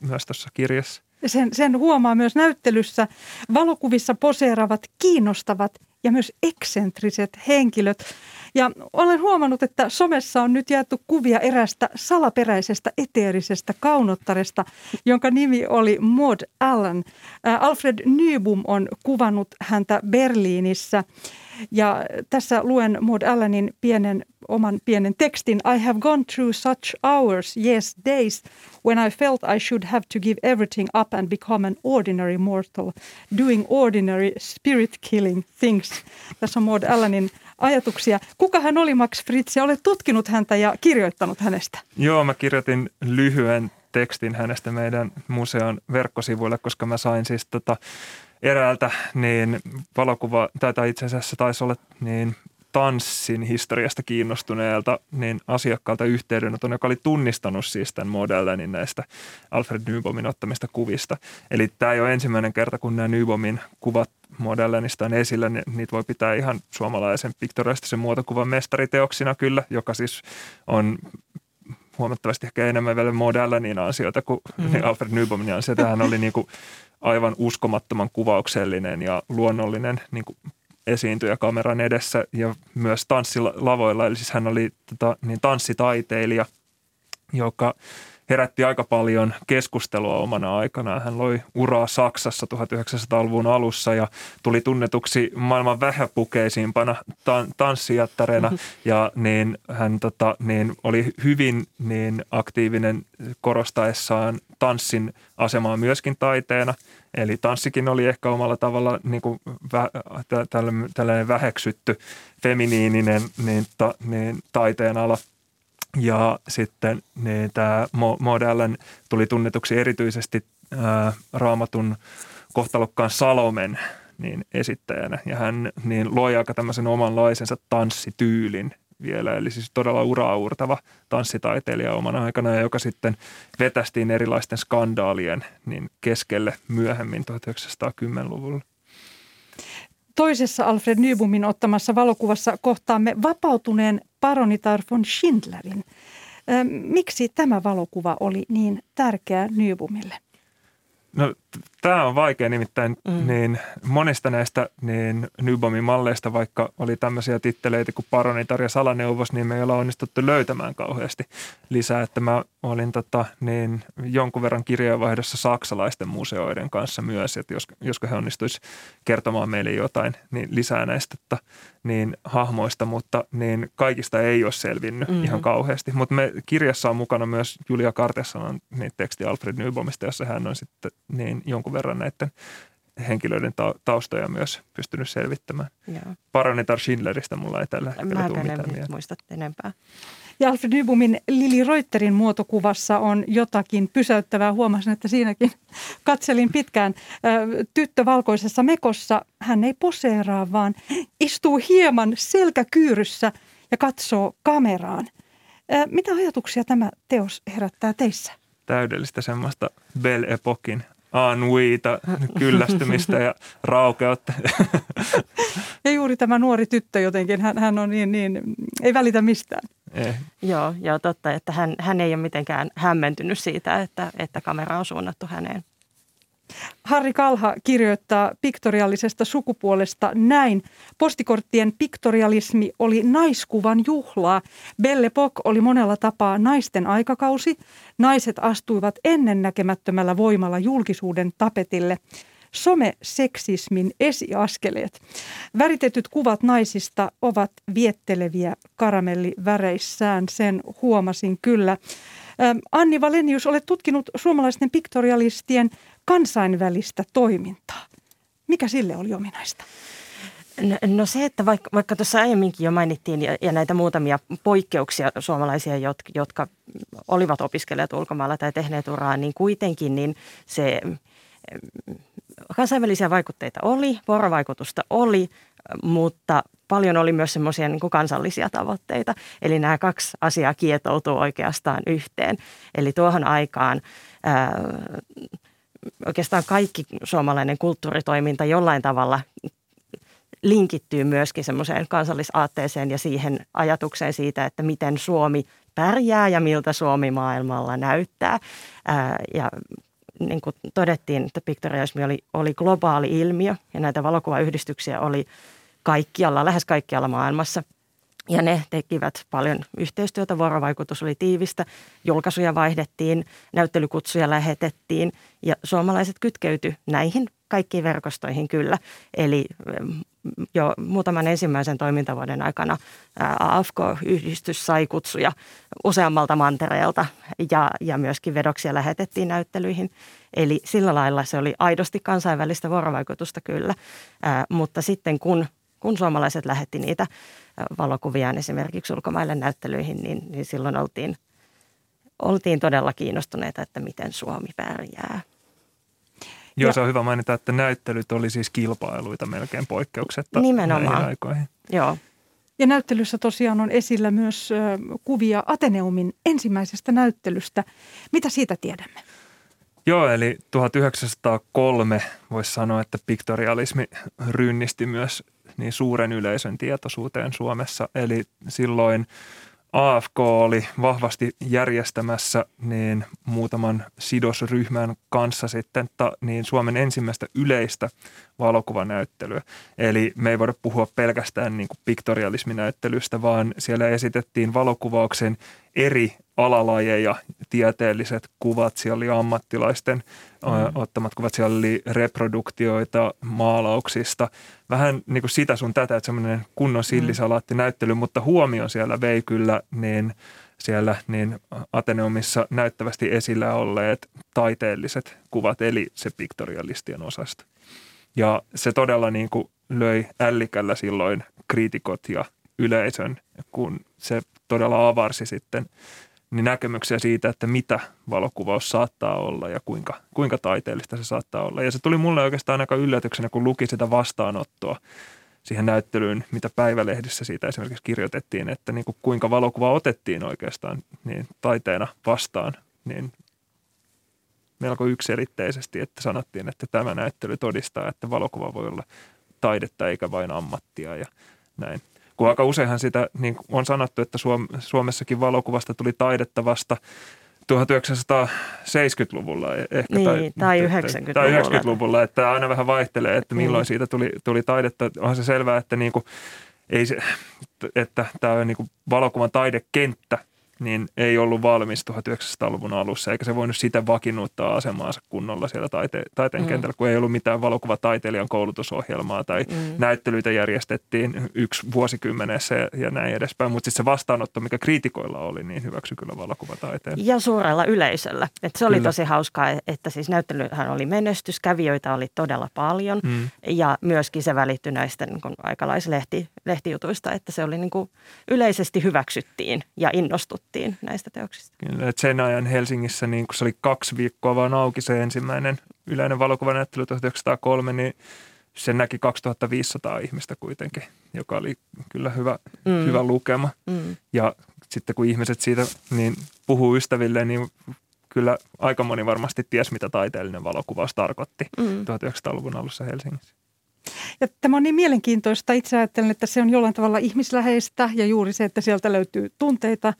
myös tuossa kirjassa. Sen, sen huomaa myös näyttelyssä. Valokuvissa poseeravat kiinnostavat ja myös eksentriset henkilöt. Ja olen huomannut, että somessa on nyt jaettu kuvia erästä salaperäisestä eteerisestä kaunottaresta, jonka nimi oli Maud Allen. Alfred Nybum on kuvannut häntä Berliinissä. Ja tässä luen Maud Allenin pienen, oman pienen tekstin. I have gone through such hours, yes days, when I felt I should have to give everything up and become an ordinary mortal, doing ordinary spirit-killing things. Tässä on Maud Allenin ajatuksia. Kuka hän oli Max Fritz ja olet tutkinut häntä ja kirjoittanut hänestä? Joo, mä kirjoitin lyhyen tekstin hänestä meidän museon verkkosivuille, koska mä sain siis tota, eräältä niin valokuva, tai itse asiassa taisi olla niin tanssin historiasta kiinnostuneelta niin asiakkaalta yhteydenoton, joka oli tunnistanut siis tämän Modellenin näistä Alfred Nybomin ottamista kuvista. Eli tämä ei ole ensimmäinen kerta, kun nämä Nybomin kuvat Modellenista on esillä. Niitä voi pitää ihan suomalaisen piktoristisen muotokuvan mestariteoksina kyllä, joka siis on huomattavasti ehkä enemmän vielä Modellenin asioita kuin mm-hmm. Alfred Nybomin asioita. Hän oli niin kuin aivan uskomattoman kuvauksellinen ja luonnollinen niin kuin esiintyjä kameran edessä ja myös tanssilavoilla. Eli siis hän oli tota, niin tanssitaiteilija, joka herätti aika paljon keskustelua omana aikanaan. Hän loi uraa Saksassa 1900-luvun alussa ja tuli tunnetuksi maailman vähäpukeisimpana tan- tanssijattarena mm-hmm. ja niin hän tota, niin oli hyvin niin aktiivinen korostaessaan tanssin asemaa myöskin taiteena. Eli tanssikin oli ehkä omalla tavalla niin kuin vä, tällainen väheksytty feminiininen niin, ta, niin taiteen ala – ja sitten niin tämä Maud tuli tunnetuksi erityisesti ää, raamatun kohtalokkaan Salomen niin esittäjänä. Ja hän niin loi aika tämmöisen omanlaisensa tanssityylin vielä, eli siis todella uraurtava tanssitaiteilija omana aikana, joka sitten vetästiin erilaisten skandaalien niin keskelle myöhemmin 1910-luvulla. Toisessa Alfred Nybumin ottamassa valokuvassa kohtaamme vapautuneen paronitar von Schindlerin. Miksi tämä valokuva oli niin tärkeä Nybumille? No Tämä on vaikea nimittäin mm. niin monista näistä niin Nybomin malleista, vaikka oli tämmöisiä titteleitä kuin paronitar ja salaneuvos, niin me ei olla onnistuttu löytämään kauheasti lisää. Että mä olin tota, niin jonkun verran kirjeenvaihdossa saksalaisten museoiden kanssa myös, että jos, josko he onnistuisi kertomaan meille jotain niin lisää näistä että, niin hahmoista, mutta niin kaikista ei ole selvinnyt mm-hmm. ihan kauheasti. Mutta me kirjassa on mukana myös Julia Kartessanan niin teksti Alfred Nybomista, jossa hän on sitten niin jonkun verran näiden henkilöiden taustoja myös pystynyt selvittämään. Joo. Paranitar Schindleristä mulla ei tällä hetkellä tule mitään mieltä. muista enempää. Ja Alfred Nybumin Lili Reuterin muotokuvassa on jotakin pysäyttävää. Huomasin, että siinäkin katselin pitkään. Tyttö valkoisessa mekossa, hän ei poseeraa, vaan istuu hieman selkäkyyryssä ja katsoo kameraan. Mitä ajatuksia tämä teos herättää teissä? Täydellistä semmoista Belle Epokin annuita, kyllästymistä ja raukeutta. Ja juuri tämä nuori tyttö jotenkin, hän, hän on niin, niin, ei välitä mistään. Eh. Joo, joo, totta, että hän, hän ei ole mitenkään hämmentynyt siitä, että, että kamera on suunnattu häneen. Harri Kalha kirjoittaa piktoriallisesta sukupuolesta näin. Postikorttien piktorialismi oli naiskuvan juhlaa. Belle Epoque oli monella tapaa naisten aikakausi. Naiset astuivat ennennäkemättömällä voimalla julkisuuden tapetille. Some-seksismin esiaskeleet. Väritetyt kuvat naisista ovat vietteleviä karamelliväreissään, sen huomasin kyllä. Anni Valenius, olet tutkinut suomalaisten piktorialistien kansainvälistä toimintaa. Mikä sille oli ominaista? No, no se, että vaikka, vaikka tuossa aiemminkin jo mainittiin ja, ja näitä muutamia poikkeuksia suomalaisia, jotka, jotka olivat opiskelijat ulkomailla tai tehneet uraa, niin kuitenkin niin se kansainvälisiä vaikutteita oli, vuorovaikutusta oli, mutta paljon oli myös semmoisia niin kansallisia tavoitteita. Eli nämä kaksi asiaa kietoutuu oikeastaan yhteen. Eli tuohon aikaan ää, oikeastaan kaikki suomalainen kulttuuritoiminta jollain tavalla linkittyy myöskin semmoiseen kansallisaatteeseen ja siihen ajatukseen siitä, että miten Suomi pärjää ja miltä Suomi maailmalla näyttää. Ää, ja niin kuin todettiin, että piktorialismi oli, oli globaali ilmiö ja näitä valokuvayhdistyksiä oli kaikkialla, lähes kaikkialla maailmassa. Ja ne tekivät paljon yhteistyötä, vuorovaikutus oli tiivistä, julkaisuja vaihdettiin, näyttelykutsuja lähetettiin ja suomalaiset kytkeytyi näihin kaikkiin verkostoihin kyllä. Eli jo muutaman ensimmäisen toimintavuoden aikana AFK-yhdistys sai kutsuja useammalta mantereelta ja, ja myöskin vedoksia lähetettiin näyttelyihin. Eli sillä lailla se oli aidosti kansainvälistä vuorovaikutusta kyllä, mutta sitten kun, kun suomalaiset lähetti niitä valokuviaan esimerkiksi ulkomaille näyttelyihin, niin, niin silloin oltiin, oltiin todella kiinnostuneita, että miten Suomi pärjää. Joo, ja, se on hyvä mainita, että näyttelyt oli siis kilpailuita melkein poikkeuksetta Nimenomaan. aikoihin. Joo. Ja näyttelyssä tosiaan on esillä myös kuvia Ateneumin ensimmäisestä näyttelystä. Mitä siitä tiedämme? Joo, eli 1903 voisi sanoa, että piktorialismi rynnisti myös niin suuren yleisön tietoisuuteen Suomessa. Eli silloin AFK oli vahvasti järjestämässä niin muutaman sidosryhmän kanssa sitten ta, niin Suomen ensimmäistä yleistä valokuvanäyttelyä. Eli me ei voida puhua pelkästään niin kuin piktorialisminäyttelystä, vaan siellä esitettiin valokuvauksen eri alalajeja, tieteelliset kuvat, siellä oli ammattilaisten mm. ottamat kuvat, siellä oli reproduktioita maalauksista. Vähän niin kuin sitä sun tätä, että semmoinen kunnon sillisalaattinäyttely, mutta huomio siellä vei kyllä niin siellä niin Ateneumissa näyttävästi esillä olleet taiteelliset kuvat, eli se piktorialistien osasta. Ja se todella niin kuin löi ällikällä silloin kriitikot ja yleisön, kun se todella avarsi sitten niin näkemyksiä siitä, että mitä valokuvaus saattaa olla ja kuinka, kuinka taiteellista se saattaa olla. Ja se tuli mulle oikeastaan aika yllätyksenä, kun luki sitä vastaanottoa siihen näyttelyyn, mitä päivälehdissä siitä esimerkiksi kirjoitettiin, että niin kuin kuinka valokuva otettiin oikeastaan niin taiteena vastaan, niin melko yksilitteisesti, että sanottiin, että tämä näyttely todistaa, että valokuva voi olla taidetta eikä vain ammattia ja näin. Kun aika useinhan sitä niin on sanottu, että Suomessakin valokuvasta tuli taidetta vasta 1970-luvulla e- ehkä. Niin, tai, tai 90-luvulla. Tai 90-luvulla, että aina vähän vaihtelee, että milloin mm. siitä tuli, tuli taidetta. Onhan se selvää, että, niin kuin, ei se, että tämä on niin kuin valokuvan taidekenttä – niin ei ollut valmis 1900-luvun alussa, eikä se voinut sitä vakiinnuttaa asemaansa kunnolla siellä taite- taiteen mm. kentällä, kun ei ollut mitään valokuvataiteilijan koulutusohjelmaa tai mm. näyttelyitä järjestettiin yksi vuosikymmenessä ja, ja näin edespäin. Mutta sitten se vastaanotto, mikä kriitikoilla oli, niin hyväksy kyllä valokuvataiteen. Ja suurella yleisöllä. Et se oli kyllä. tosi hauskaa, että siis näyttelyhän oli menestys, kävijöitä oli todella paljon mm. ja myöskin se välittyi näistä niin aikalaislehti, lehtijutuista, että se oli niin kuin yleisesti hyväksyttiin ja innostuttiin puhuttiin näistä teoksista. Kyllä, että sen ajan Helsingissä, niin kun se oli kaksi viikkoa vaan auki se ensimmäinen yleinen valokuvanäyttely 1903, niin sen näki 2500 ihmistä kuitenkin, joka oli kyllä hyvä, mm. hyvä lukema. Mm. Ja sitten kun ihmiset siitä niin puhuu ystäville, niin kyllä aika moni varmasti ties, mitä taiteellinen valokuvaus tarkoitti mm. 1900-luvun alussa Helsingissä. Ja tämä on niin mielenkiintoista. Itse ajattelen, että se on jollain tavalla ihmisläheistä ja juuri se, että sieltä löytyy tunteita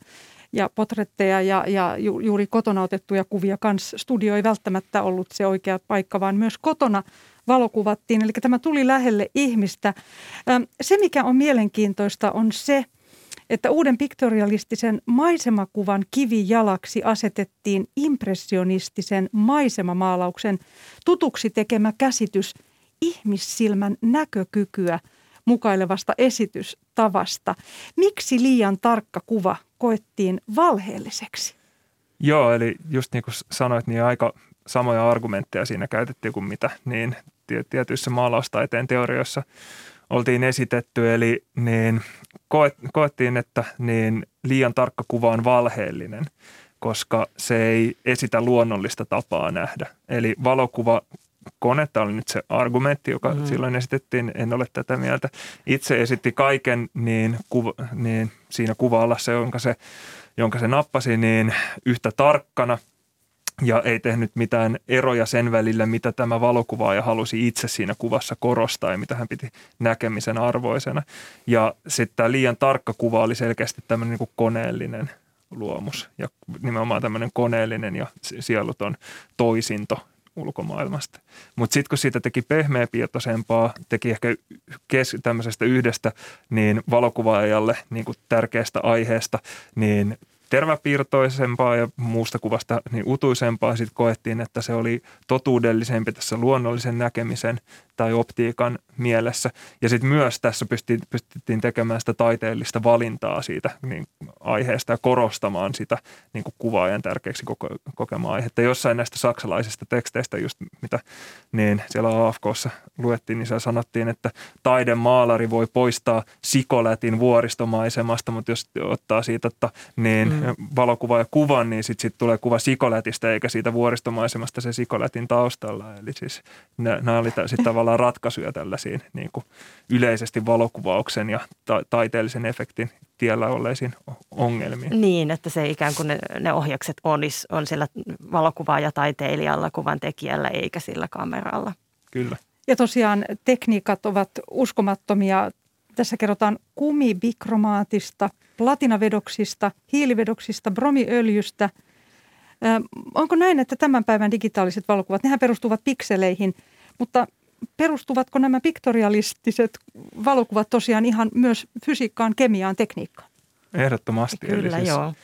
ja potretteja ja, ja ju, juuri kotona otettuja kuvia kans. Studio ei välttämättä ollut se oikea paikka, vaan myös kotona valokuvattiin. Eli tämä tuli lähelle ihmistä. Se, mikä on mielenkiintoista, on se, että uuden piktorialistisen maisemakuvan kivijalaksi asetettiin impressionistisen maisemamaalauksen tutuksi tekemä käsitys ihmissilmän näkökykyä mukailevasta esitystavasta. Miksi liian tarkka kuva koettiin valheelliseksi? Joo, eli just niin kuin sanoit, niin aika samoja argumentteja siinä käytettiin kuin mitä niin tietyissä maalaustaiteen teorioissa oltiin esitetty. Eli niin koettiin, että niin liian tarkka kuva on valheellinen, koska se ei esitä luonnollista tapaa nähdä. Eli valokuva kone, tämä oli nyt se argumentti, joka mm. silloin esitettiin, en ole tätä mieltä. Itse esitti kaiken niin, kuva, niin siinä kuva-alassa, jonka se, jonka se nappasi, niin yhtä tarkkana ja ei tehnyt mitään eroja sen välillä, mitä tämä valokuvaaja halusi itse siinä kuvassa korostaa ja mitä hän piti näkemisen arvoisena. Ja sitten tämä liian tarkka kuva oli selkeästi tämmöinen niin koneellinen luomus ja nimenomaan tämmöinen koneellinen ja sieluton toisinto ulkomaailmasta. Mutta sitten kun siitä teki pehmeäpiirtoisempaa, teki ehkä kes- tämmöisestä yhdestä niin valokuvaajalle niin kuin tärkeästä aiheesta, niin terväpiirtoisempaa ja muusta kuvasta niin utuisempaa. Sitten koettiin, että se oli totuudellisempi tässä luonnollisen näkemisen tai optiikan mielessä. Ja sitten myös tässä pystyttiin tekemään sitä taiteellista valintaa siitä niin aiheesta ja korostamaan sitä niin kuin kuvaajan tärkeäksi koko, kokemaa aihetta. Jossain näistä saksalaisista teksteistä, just mitä niin siellä AFKssa luettiin, niin siellä sanottiin, että taidemaalari voi poistaa sikolätin vuoristomaisemasta, mutta jos ottaa siitä, että niin mm. Valokuva ja kuvan, niin sitten sit tulee kuva sikolätistä eikä siitä vuoristomaisemasta se sikolätin taustalla. Eli siis nämä oli sitten tavallaan ratkaisuja tällaisiin niin kuin yleisesti valokuvauksen ja ta- taiteellisen efektin tiellä olleisiin ongelmiin. Niin, että se ikään kuin ne, ne ohjakset onis, on sillä taiteilijalla, kuvan tekijällä eikä sillä kameralla. Kyllä. Ja tosiaan tekniikat ovat uskomattomia. Tässä kerrotaan kumibikromaatista, platinavedoksista, hiilivedoksista, bromiöljystä. onko näin, että tämän päivän digitaaliset valokuvat, nehän perustuvat pikseleihin, mutta perustuvatko nämä piktorialistiset valokuvat tosiaan ihan myös fysiikkaan, kemiaan, tekniikkaan? Ehdottomasti. Kyllä, Eli siis, joo.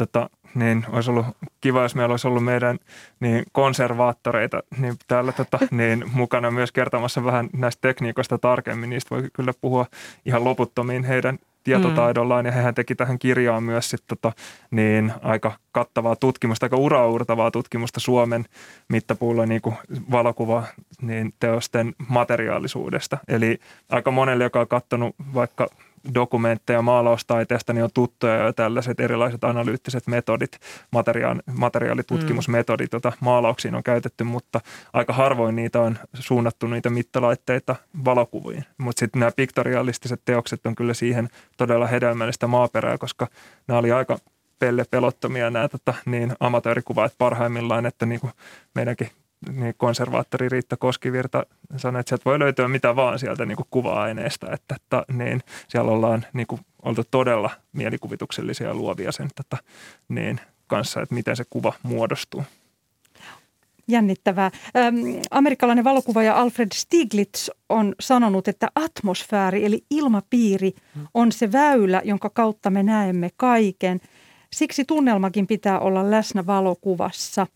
Tota, niin olisi ollut kiva, jos meillä olisi ollut meidän niin konservaattoreita niin täällä tota, niin mukana myös kertomassa vähän näistä tekniikoista tarkemmin. Niistä voi kyllä puhua ihan loputtomiin heidän tietotaidollaan ja hehän teki tähän kirjaan myös sit, tota, niin aika kattavaa tutkimusta, aika uraurtavaa tutkimusta Suomen mittapuulla niin kuin valokuva niin teosten materiaalisuudesta. Eli aika monelle, joka on katsonut vaikka dokumentteja maalaustaiteesta, niin on tuttuja jo tällaiset erilaiset analyyttiset metodit, materiaali, materiaalitutkimusmetodit, joita maalauksiin on käytetty, mutta aika harvoin niitä on suunnattu niitä mittalaitteita valokuviin. Mutta sitten nämä piktorialistiset teokset on kyllä siihen todella hedelmällistä maaperää, koska nämä oli aika pelle pelottomia nämä tota, niin amatöörikuvat parhaimmillaan, että niin kuin meidänkin niin konservaattori Riitta Koskivirta sanoi, että sieltä voi löytyä mitä vaan sieltä niin kuin kuva-aineesta, että, että niin, siellä ollaan niin kuin, oltu todella mielikuvituksellisia ja luovia sen että, niin, kanssa, että miten se kuva muodostuu. Jännittävää. Ähm, amerikkalainen valokuvaaja Alfred Stiglitz on sanonut, että atmosfääri eli ilmapiiri on se väylä, jonka kautta me näemme kaiken – Siksi tunnelmakin pitää olla läsnä valokuvassa.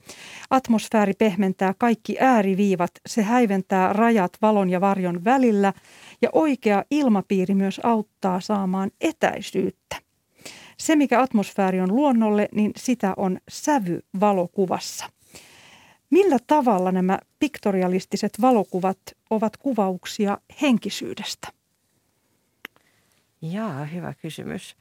Atmosfääri pehmentää kaikki ääriviivat, se häiventää rajat valon ja varjon välillä ja oikea ilmapiiri myös auttaa saamaan etäisyyttä. Se, mikä atmosfääri on luonnolle, niin sitä on sävy valokuvassa. Millä tavalla nämä piktorialistiset valokuvat ovat kuvauksia henkisyydestä? Jaa, hyvä kysymys.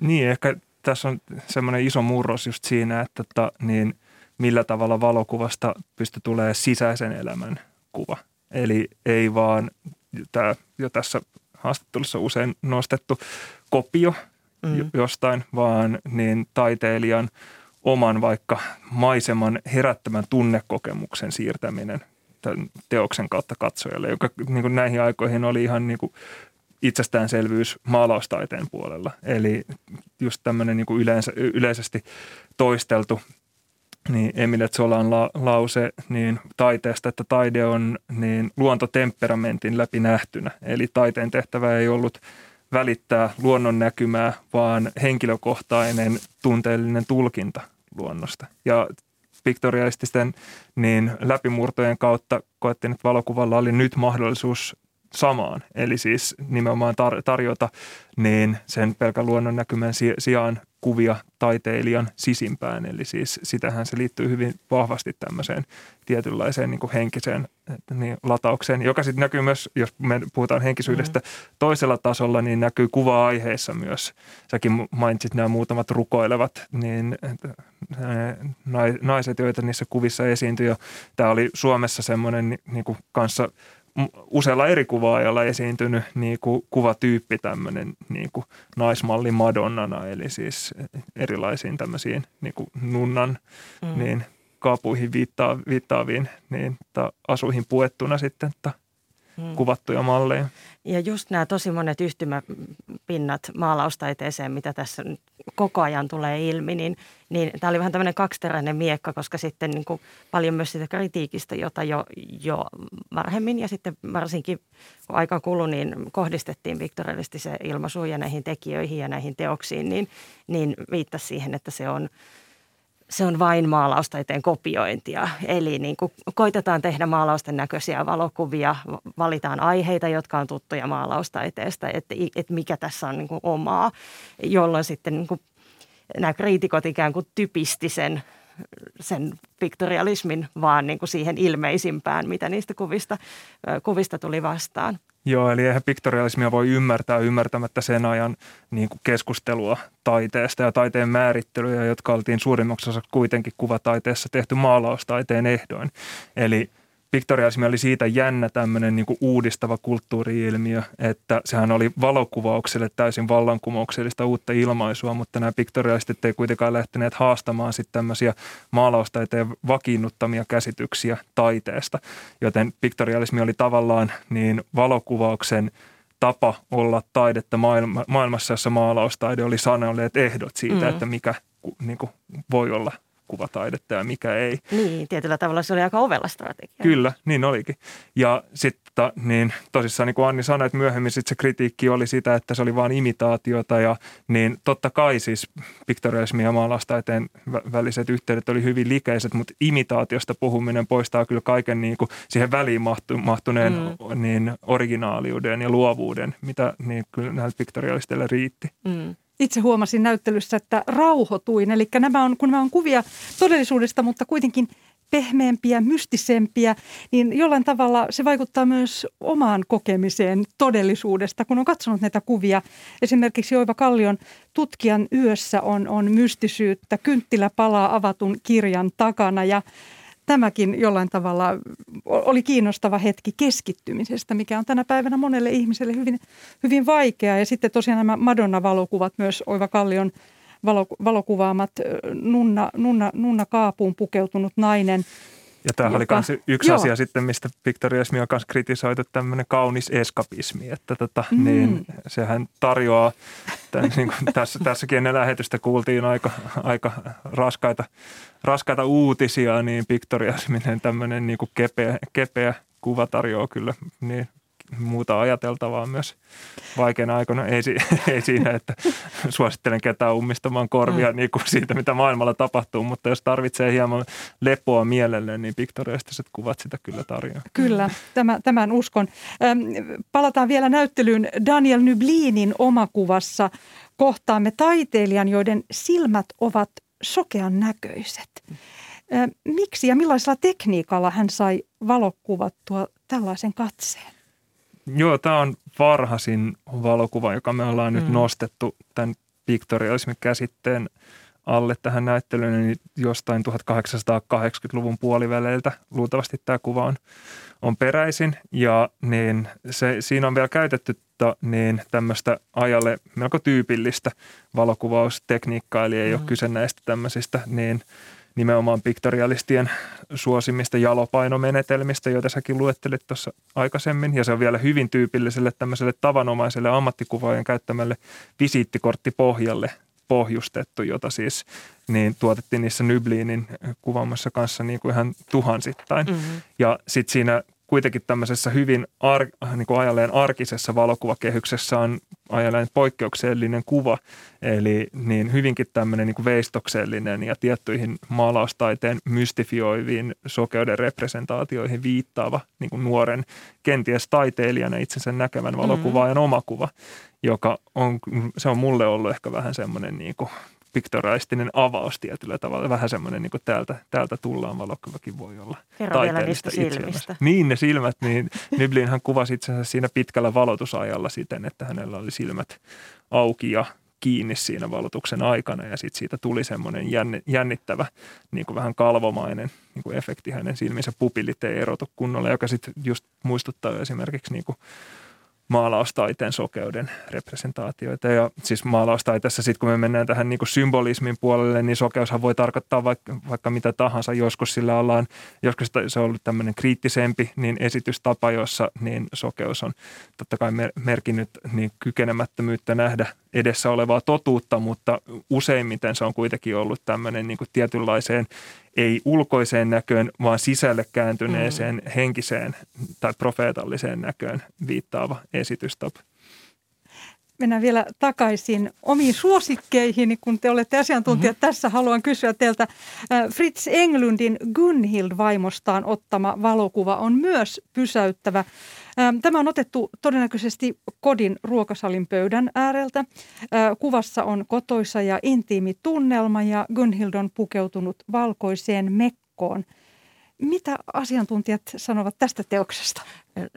Niin, ehkä tässä on semmoinen iso murros just siinä, että tota, niin millä tavalla valokuvasta pystyy tulee sisäisen elämän kuva. Eli ei vaan tämä jo tässä haastattelussa usein nostettu kopio mm. jostain, vaan niin taiteilijan oman vaikka maiseman herättämän tunnekokemuksen siirtäminen tämän teoksen kautta katsojalle, joka niin kuin näihin aikoihin oli ihan niin kuin itsestäänselvyys maalaustaiteen puolella. Eli just tämmöinen niin yleensä, yleisesti toisteltu niin Emile Zolan la, lause niin taiteesta, että taide on niin luontotemperamentin läpi nähtynä. Eli taiteen tehtävä ei ollut välittää luonnon näkymää, vaan henkilökohtainen tunteellinen tulkinta luonnosta. Ja piktorialististen niin läpimurtojen kautta koettiin, että valokuvalla oli nyt mahdollisuus samaan. Eli siis nimenomaan tar- tarjota niin sen pelkän luonnon näkymän sijaan kuvia taiteilijan sisimpään. Eli siis sitähän se liittyy hyvin vahvasti tämmöiseen tietynlaiseen niin henkiseen niin, lataukseen, joka sitten näkyy myös, jos me puhutaan henkisyydestä mm. toisella tasolla, niin näkyy kuva-aiheissa myös. Säkin mainitsit nämä muutamat rukoilevat niin, naiset, joita niissä kuvissa esiintyy. Tämä oli Suomessa semmoinen niin kuin kanssa – usealla eri kuvaajalla esiintynyt niin kuin kuvatyyppi tämmöinen niin kuin naismalli Madonnana, eli siis erilaisiin tämmöisiin niin kuin nunnan mm. niin kaapuihin viittaa, viittaaviin niin, ta, asuihin puettuna sitten ta, mm. kuvattuja malleja. Ja just nämä tosi monet yhtymäpinnat maalaustaiteeseen, mitä tässä koko ajan tulee ilmi, niin, niin tämä oli vähän tämmöinen kaksiteräinen miekka, koska sitten niin kuin paljon myös sitä kritiikistä, jota jo, jo varhemmin ja sitten varsinkin kun aika kului, niin kohdistettiin viktorialistiseen ilmaisuun ja näihin tekijöihin ja näihin teoksiin, niin, niin viittasi siihen, että se on – se on vain maalaustaiteen kopiointia. Eli niin kuin koitetaan tehdä maalausten näköisiä valokuvia, valitaan aiheita, jotka on tuttuja maalaustaiteesta, että, että mikä tässä on niin kuin omaa, jolloin sitten niin kuin nämä kriitikot ikään kuin typisti sen, sen piktorialismin vaan niin kuin siihen ilmeisimpään, mitä niistä kuvista, kuvista tuli vastaan. Joo, eli eihän piktorialismia voi ymmärtää ymmärtämättä sen ajan niin kuin keskustelua taiteesta ja taiteen määrittelyjä, jotka oltiin suurimmaksi osaksi kuitenkin kuvataiteessa tehty maalaustaiteen ehdoin. Eli Piktorialismi oli siitä jännä tämmöinen niin uudistava kulttuuriilmiö, että sehän oli valokuvaukselle täysin vallankumouksellista uutta ilmaisua, mutta nämä piktorialistit ei kuitenkaan lähteneet haastamaan sitten tämmöisiä maalaustaiteen vakiinnuttamia käsityksiä taiteesta. Joten piktorialismi oli tavallaan niin valokuvauksen tapa olla taidetta maailma, maailmassa, jossa maalaustaide oli sanolleet ehdot siitä, mm. että mikä niin kuin, voi olla kuvataidetta ja mikä ei. Niin, tietyllä tavalla se oli aika ovella strategia. Kyllä, niin olikin. Ja sitten niin tosissaan niin kuin Anni sanoi, että myöhemmin sit se kritiikki oli sitä, että se oli vain imitaatiota ja niin totta kai siis piktorialismi ja maalastaiteen väliset yhteydet oli hyvin likeiset, mutta imitaatiosta puhuminen poistaa kyllä kaiken niin kuin siihen väliin mahtuneen mm. niin originaaliuden ja luovuuden, mitä niin kyllä näillä piktorialisteilla riitti. Mm itse huomasin näyttelyssä, että rauhoituin. Eli nämä on, kun nämä on kuvia todellisuudesta, mutta kuitenkin pehmeämpiä, mystisempiä, niin jollain tavalla se vaikuttaa myös omaan kokemiseen todellisuudesta, kun on katsonut näitä kuvia. Esimerkiksi Oiva Kallion tutkijan yössä on, on mystisyyttä, kynttilä palaa avatun kirjan takana ja tämäkin jollain tavalla oli kiinnostava hetki keskittymisestä, mikä on tänä päivänä monelle ihmiselle hyvin, hyvin vaikeaa. Ja sitten tosiaan nämä Madonna-valokuvat, myös Oiva Kallion valokuvaamat nunna, nunna, nunna kaapuun pukeutunut nainen – ja tämä oli myös yksi joo. asia sitten, mistä Victoriasmi on myös kritisoitu, tämmöinen kaunis eskapismi, että tota, mm. niin, sehän tarjoaa, tämän, niin kuin tässä, tässäkin ennen lähetystä kuultiin aika, aika raskaita, raskaita uutisia, niin Victoriasminen tämmöinen niin kuin kepeä, kepeä kuva tarjoaa kyllä niin muuta ajateltavaa myös vaikeina aikoina. Ei, ei siinä, että suosittelen ketään ummistamaan korvia mm. niin kuin siitä, mitä maailmalla tapahtuu, mutta jos tarvitsee hieman lepoa mielelle, niin piktorialistiset kuvat sitä kyllä tarjoaa. Kyllä, tämä, tämän uskon. Palataan vielä näyttelyyn Daniel Nyblinin omakuvassa. Kohtaamme taiteilijan, joiden silmät ovat sokean näköiset. Miksi ja millaisella tekniikalla hän sai valokuvattua tällaisen katseen? Joo, tämä on varhaisin valokuva, joka me ollaan mm. nyt nostettu tämän piktorialismin käsitteen alle tähän näyttelyyn, niin jostain 1880-luvun puoliväleiltä luultavasti tämä kuva on, on peräisin. Ja niin se, siinä on vielä käytetty niin tämmöistä ajalle melko tyypillistä valokuvaustekniikkaa, eli ei mm. ole kyse näistä tämmöisistä niin – nimenomaan piktorialistien suosimista jalopainomenetelmistä, joita säkin luettelit tuossa aikaisemmin. Ja se on vielä hyvin tyypilliselle tämmöiselle tavanomaiselle ammattikuvaajan käyttämälle visiittikorttipohjalle pohjustettu, jota siis niin tuotettiin niissä Nybliinin kuvaamassa kanssa niin kuin ihan tuhansittain. Mm-hmm. Ja sitten siinä kuitenkin tämmöisessä hyvin ar, niin kuin ajalleen arkisessa valokuvakehyksessä on ajalleen poikkeuksellinen kuva, eli niin hyvinkin tämmöinen niin kuin veistoksellinen ja tiettyihin maalaustaiteen mystifioiviin sokeuden representaatioihin viittaava niin kuin nuoren kenties taiteilijana itsensä näkevän valokuvaajan mm-hmm. oma kuva, joka on, se on mulle ollut ehkä vähän semmoinen niin kuin piktoraistinen avaus tietyllä tavalla. Vähän semmoinen niin kuin täältä, täältä tullaan valokuvakin voi olla. Kerro vielä niistä silmistä. Niin ne silmät, niin Nyblinhan kuvasi itsensä siinä pitkällä valotusajalla siten, että hänellä oli silmät auki ja kiinni siinä valotuksen aikana ja sitten siitä tuli semmoinen jännittävä, niin kuin vähän kalvomainen niin kuin efekti hänen silminsä pupillit ei erotu kunnolla, joka sitten just muistuttaa esimerkiksi niin kuin maalaustaiteen sokeuden representaatioita. Ja siis maalaustaiteessa sitten kun me mennään tähän niin symbolismin puolelle, niin sokeushan voi tarkoittaa vaikka, vaikka mitä tahansa. Joskus sillä ollaan, joskus se on ollut tämmöinen kriittisempi niin esitystapa, jossa niin sokeus on totta kai merkinnyt niin kykenemättömyyttä nähdä edessä olevaa totuutta, mutta useimmiten se on kuitenkin ollut tämmöinen niin kuin tietynlaiseen ei ulkoiseen näköön, vaan sisälle kääntyneeseen mm. henkiseen tai profeetalliseen näköön viittaava esitystapa. Mennään vielä takaisin omiin suosikkeihin, kun te olette asiantuntijat mm-hmm. tässä. Haluan kysyä teiltä. Fritz Englundin Gunhild-vaimostaan ottama valokuva on myös pysäyttävä. Tämä on otettu todennäköisesti kodin ruokasalin pöydän ääreltä. Kuvassa on kotoisa ja intiimi tunnelma ja Gunhild on pukeutunut valkoiseen mekkoon. Mitä asiantuntijat sanovat tästä teoksesta?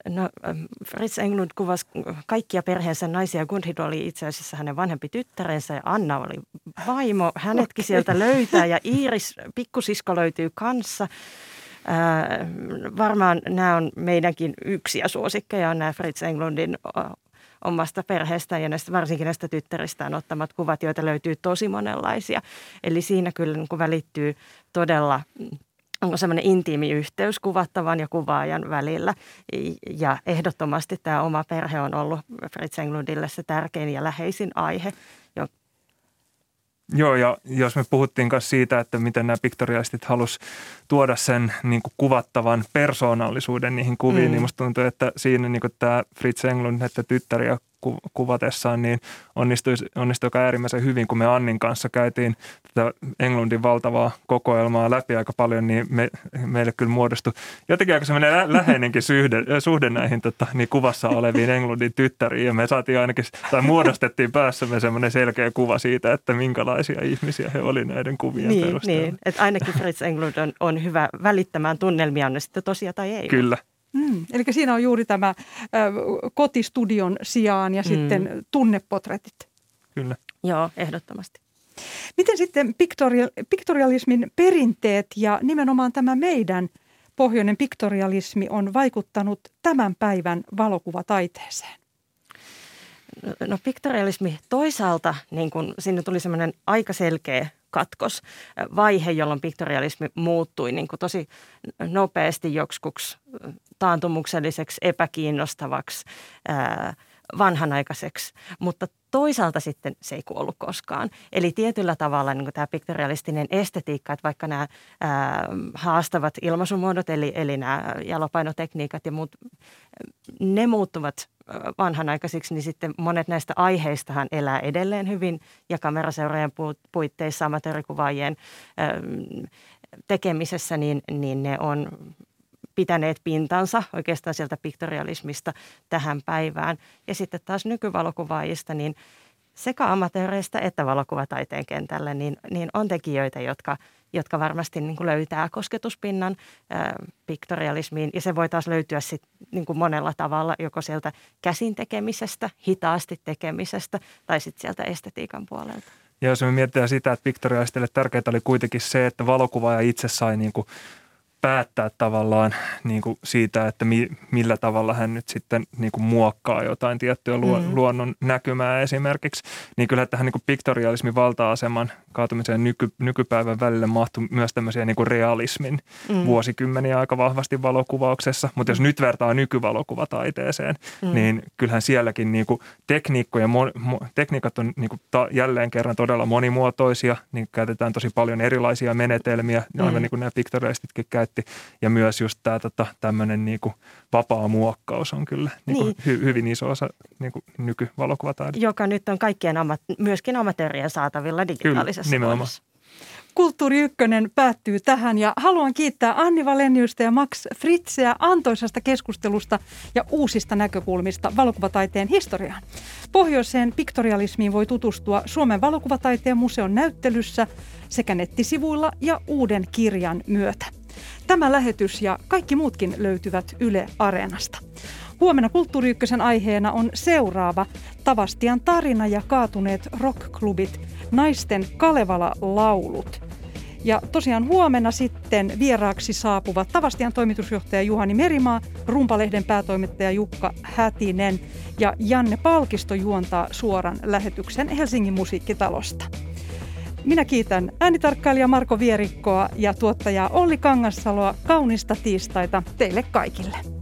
No, ähm, Fritz Englund kuvasi kaikkia perheensä naisia. Gundhid oli itse asiassa hänen vanhempi tyttärensä ja Anna oli vaimo. Hänetkin okay. sieltä löytää ja Iiris, pikkusisko löytyy kanssa. Äh, varmaan nämä on meidänkin yksiä suosikkeja, on nämä Fritz Englundin omasta perheestä ja näistä, varsinkin näistä tyttäristään ottamat kuvat, joita löytyy tosi monenlaisia. Eli siinä kyllä niin kuin välittyy todella onko semmoinen intiimi yhteys kuvattavan ja kuvaajan välillä. Ja ehdottomasti tämä oma perhe on ollut Fritz Englundille se tärkein ja läheisin aihe, Joo, ja jos me puhuttiin myös siitä, että miten nämä piktorialistit halus tuoda sen niin kuin kuvattavan persoonallisuuden niihin kuviin, niin mm. niin musta tuntuu, että siinä niin kuin tämä Fritz Englund että tyttäriä kuvatessaan, niin onnistui, onnistui äärimmäisen hyvin, kun me Annin kanssa käytiin tätä Englundin valtavaa kokoelmaa läpi aika paljon, niin me, meille kyllä muodostui jotenkin aika semmoinen lä- läheinenkin suhde, suhde näihin tota, niin kuvassa oleviin Englundin tyttäriin, ja me saatiin ainakin, tai muodostettiin päässämme semmoinen selkeä kuva siitä, että minkälaisia ihmisiä he oli näiden kuvien niin, perusteella. Niin, että ainakin Fritz Englund on, on hyvä välittämään tunnelmia, on ne sitten tosia tai ei. Kyllä. Mm, eli siinä on juuri tämä ä, kotistudion sijaan ja mm. sitten tunnepotretit. Kyllä. Joo, ehdottomasti. Miten sitten piktorial, piktorialismin perinteet ja nimenomaan tämä meidän pohjoinen piktorialismi on vaikuttanut tämän päivän valokuvataiteeseen? No, piktorialismi toisaalta, niin kun, sinne tuli semmoinen aika selkeä katkos, vaihe, jolloin piktorialismi muuttui niin kuin tosi nopeasti joksikuksi taantumukselliseksi, epäkiinnostavaksi, vanhanaikaiseksi, mutta toisaalta sitten se ei kuollut koskaan. Eli tietyllä tavalla niin tämä piktorialistinen estetiikka, että vaikka nämä ää, haastavat ilmaisumuodot, eli, eli nämä jalopainotekniikat ja muut, ne muuttuvat vanhanaikaisiksi, niin sitten monet näistä aiheistahan elää edelleen hyvin ja kameraseurojen puitteissa amatöörikuvaajien tekemisessä, niin, niin ne on pitäneet pintansa oikeastaan sieltä piktorialismista tähän päivään. Ja sitten taas nykyvalokuvaajista, niin sekä amatööreistä että valokuvataiteen kentällä, niin, niin on tekijöitä, jotka, jotka varmasti niin kuin löytää kosketuspinnan ää, piktorialismiin. Ja se voi taas löytyä sit, niin kuin monella tavalla, joko sieltä käsin tekemisestä, hitaasti tekemisestä tai sitten sieltä estetiikan puolelta. Ja jos me mietitään sitä, että piktorialistille tärkeää oli kuitenkin se, että valokuvaaja itse sai niin kuin päättää tavallaan niin kuin siitä, että mi, millä tavalla hän nyt sitten niin kuin muokkaa jotain tiettyä luo, mm. luonnon näkymää esimerkiksi. Niin kyllä tähän niin kuin piktorialismin valta-aseman kaatumiseen nyky, nykypäivän välille mahtuu myös tämmöisiä niin kuin realismin mm. vuosikymmeniä aika vahvasti valokuvauksessa. Mutta jos nyt vertaa nykyvalokuvataiteeseen, mm. niin kyllähän sielläkin niin kuin tekniikkoja, mo, mo, tekniikat on niin kuin ta, jälleen kerran todella monimuotoisia. Niin käytetään tosi paljon erilaisia menetelmiä, mm. aivan niin kuin nämä piktorialistitkin käyttävät projekti. Ja myös just tämä tota, tämmöinen niin kuin vapaa muokkaus on kyllä niin kuin niin. Hy, hyvin iso osa niin kuin nykyvalokuvataidetta. Joka nyt on kaikkien ammat, myöskin amatöörien saatavilla digitaalisessa kyllä, nimenomaan. Muodossa. Kulttuuri Ykkönen päättyy tähän ja haluan kiittää Anni Valeniusta ja Max Fritzeä antoisasta keskustelusta ja uusista näkökulmista valokuvataiteen historiaan. Pohjoiseen piktorialismiin voi tutustua Suomen valokuvataiteen museon näyttelyssä sekä nettisivuilla ja uuden kirjan myötä. Tämä lähetys ja kaikki muutkin löytyvät Yle Areenasta. Huomenna Kulttuuri Ykkösen aiheena on seuraava Tavastian tarina ja kaatuneet rockklubit, naisten Kalevala-laulut. Ja tosiaan huomenna sitten vieraaksi saapuvat Tavastian toimitusjohtaja Juhani Merimaa, Rumpalehden päätoimittaja Jukka Hätinen ja Janne Palkisto juontaa suoran lähetyksen Helsingin musiikkitalosta. Minä kiitän äänitarkkailija Marko Vierikkoa ja tuottajaa Olli Kangassaloa kaunista tiistaita teille kaikille.